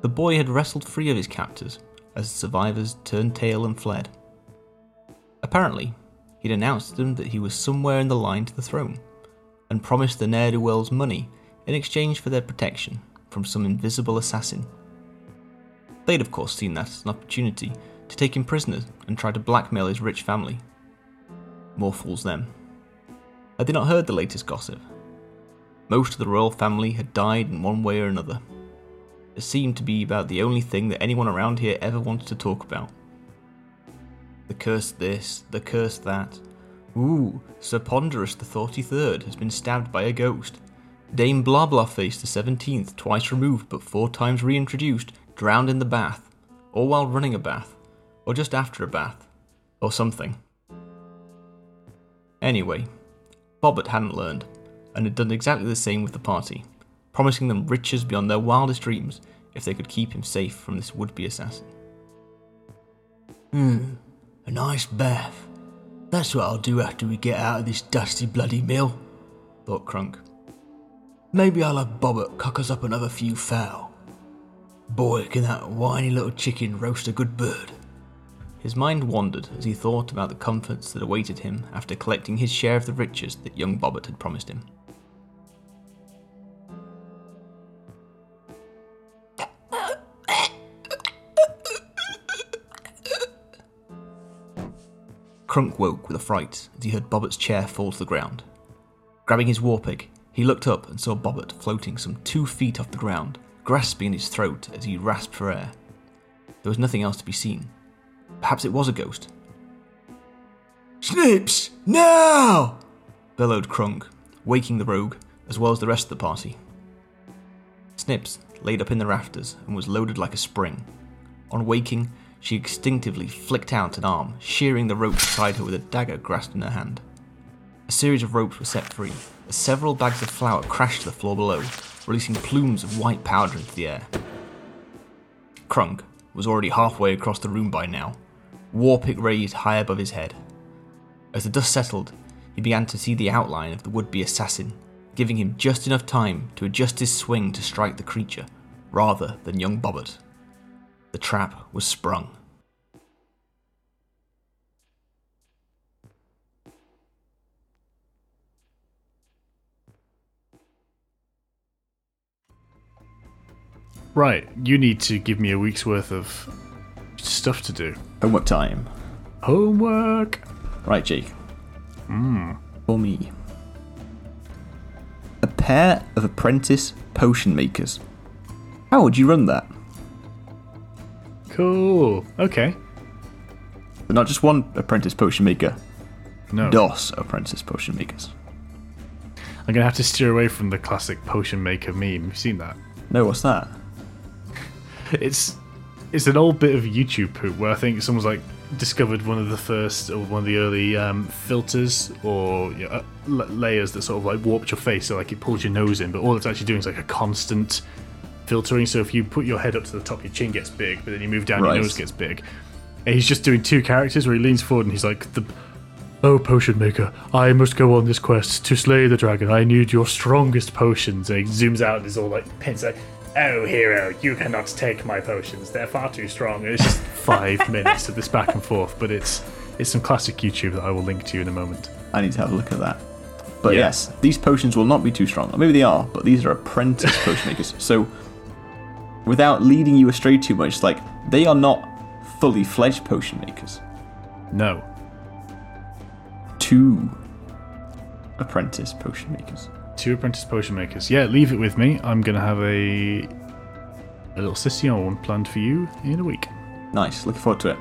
the boy had wrestled free of his captors as the survivors turned tail and fled. Apparently, he'd announced to them that he was somewhere in the line to the throne, and promised the ne'er do wells money in exchange for their protection from some invisible assassin. They'd, of course, seen that as an opportunity to take him prisoner and try to blackmail his rich family. More fools them. Had they not heard the latest gossip? Most of the royal family had died in one way or another. It seemed to be about the only thing that anyone around here ever wanted to talk about. The curse this, the curse that. Ooh, Sir Ponderous the 43rd has been stabbed by a ghost. Dame Blah Blah Face the 17th, twice removed but four times reintroduced, drowned in the bath, or while running a bath, or just after a bath, or something. Anyway, Bobbert hadn't learned, and had done exactly the same with the party, promising them riches beyond their wildest dreams if they could keep him safe from this would be assassin. Hmm, a nice bath. That's what I'll do after we get out of this dusty bloody mill, thought Crunk. Maybe I'll have Bobbert cock us up another few fowl. Boy, can that whiny little chicken roast a good bird. His mind wandered as he thought about the comforts that awaited him after collecting his share of the riches that young Bobbert had promised him. Crunk woke with a fright as he heard Bobbert's chair fall to the ground. Grabbing his war pick, he looked up and saw Bobbert floating some two feet off the ground, grasping his throat as he rasped for air. There was nothing else to be seen. Perhaps it was a ghost. Snips! Now! bellowed Crunk, waking the rogue as well as the rest of the party. Snips laid up in the rafters and was loaded like a spring. On waking, she instinctively flicked out an arm, shearing the rope beside her with a dagger grasped in her hand. A series of ropes were set free as several bags of flour crashed to the floor below, releasing plumes of white powder into the air. Crunk was already halfway across the room by now, Warpick raised high above his head. As the dust settled, he began to see the outline of the would be assassin, giving him just enough time to adjust his swing to strike the creature, rather than young Bobbert. The trap was sprung. Right, you need to give me a week's worth of stuff to do. Homework time. Homework! Right, Jake. Hmm. For me. A pair of apprentice potion makers. How would you run that? Cool. Okay. But not just one apprentice potion maker, No. DOS apprentice potion makers. I'm going to have to steer away from the classic potion maker meme. You've seen that? No, what's that? It's it's an old bit of YouTube poop where I think someone's like discovered one of the first or one of the early um, filters or you know, uh, layers that sort of like warped your face, so like it pulls your nose in. But all it's actually doing is like a constant filtering. So if you put your head up to the top, your chin gets big, but then you move down, Right. your nose gets big. And he's just doing two characters where he leans forward and he's like the. Oh, potion maker, I must go on this quest to slay the dragon. I need your strongest potions. And he zooms out and is all like pins like, Oh, hero, you cannot take my potions. They're far too strong. And it's just five minutes of this back and forth, but it's it's some classic YouTube that I will link to you in a moment. I need to have a look at that. But Yeah. yes, these potions will not be too strong. Or maybe they are, but these are apprentice potion makers. So, without leading you astray too much, like, they are not fully fledged potion makers. No. Two apprentice potion makers. Two apprentice potion makers. Yeah, leave it with me. I'm gonna have a a little session planned for you in a week. Nice, looking forward to it.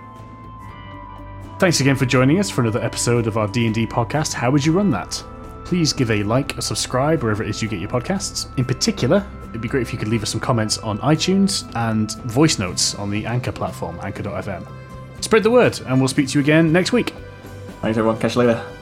Thanks again for joining us for another episode of our D&D podcast. How would you run that? Please give a like, a subscribe wherever it is you get your podcasts. In particular, it'd be great if you could leave us some comments on iTunes and voice notes on the Anchor platform, anchor.fm. Spread the word, and we'll speak to you again next week. Thanks everyone, catch you later.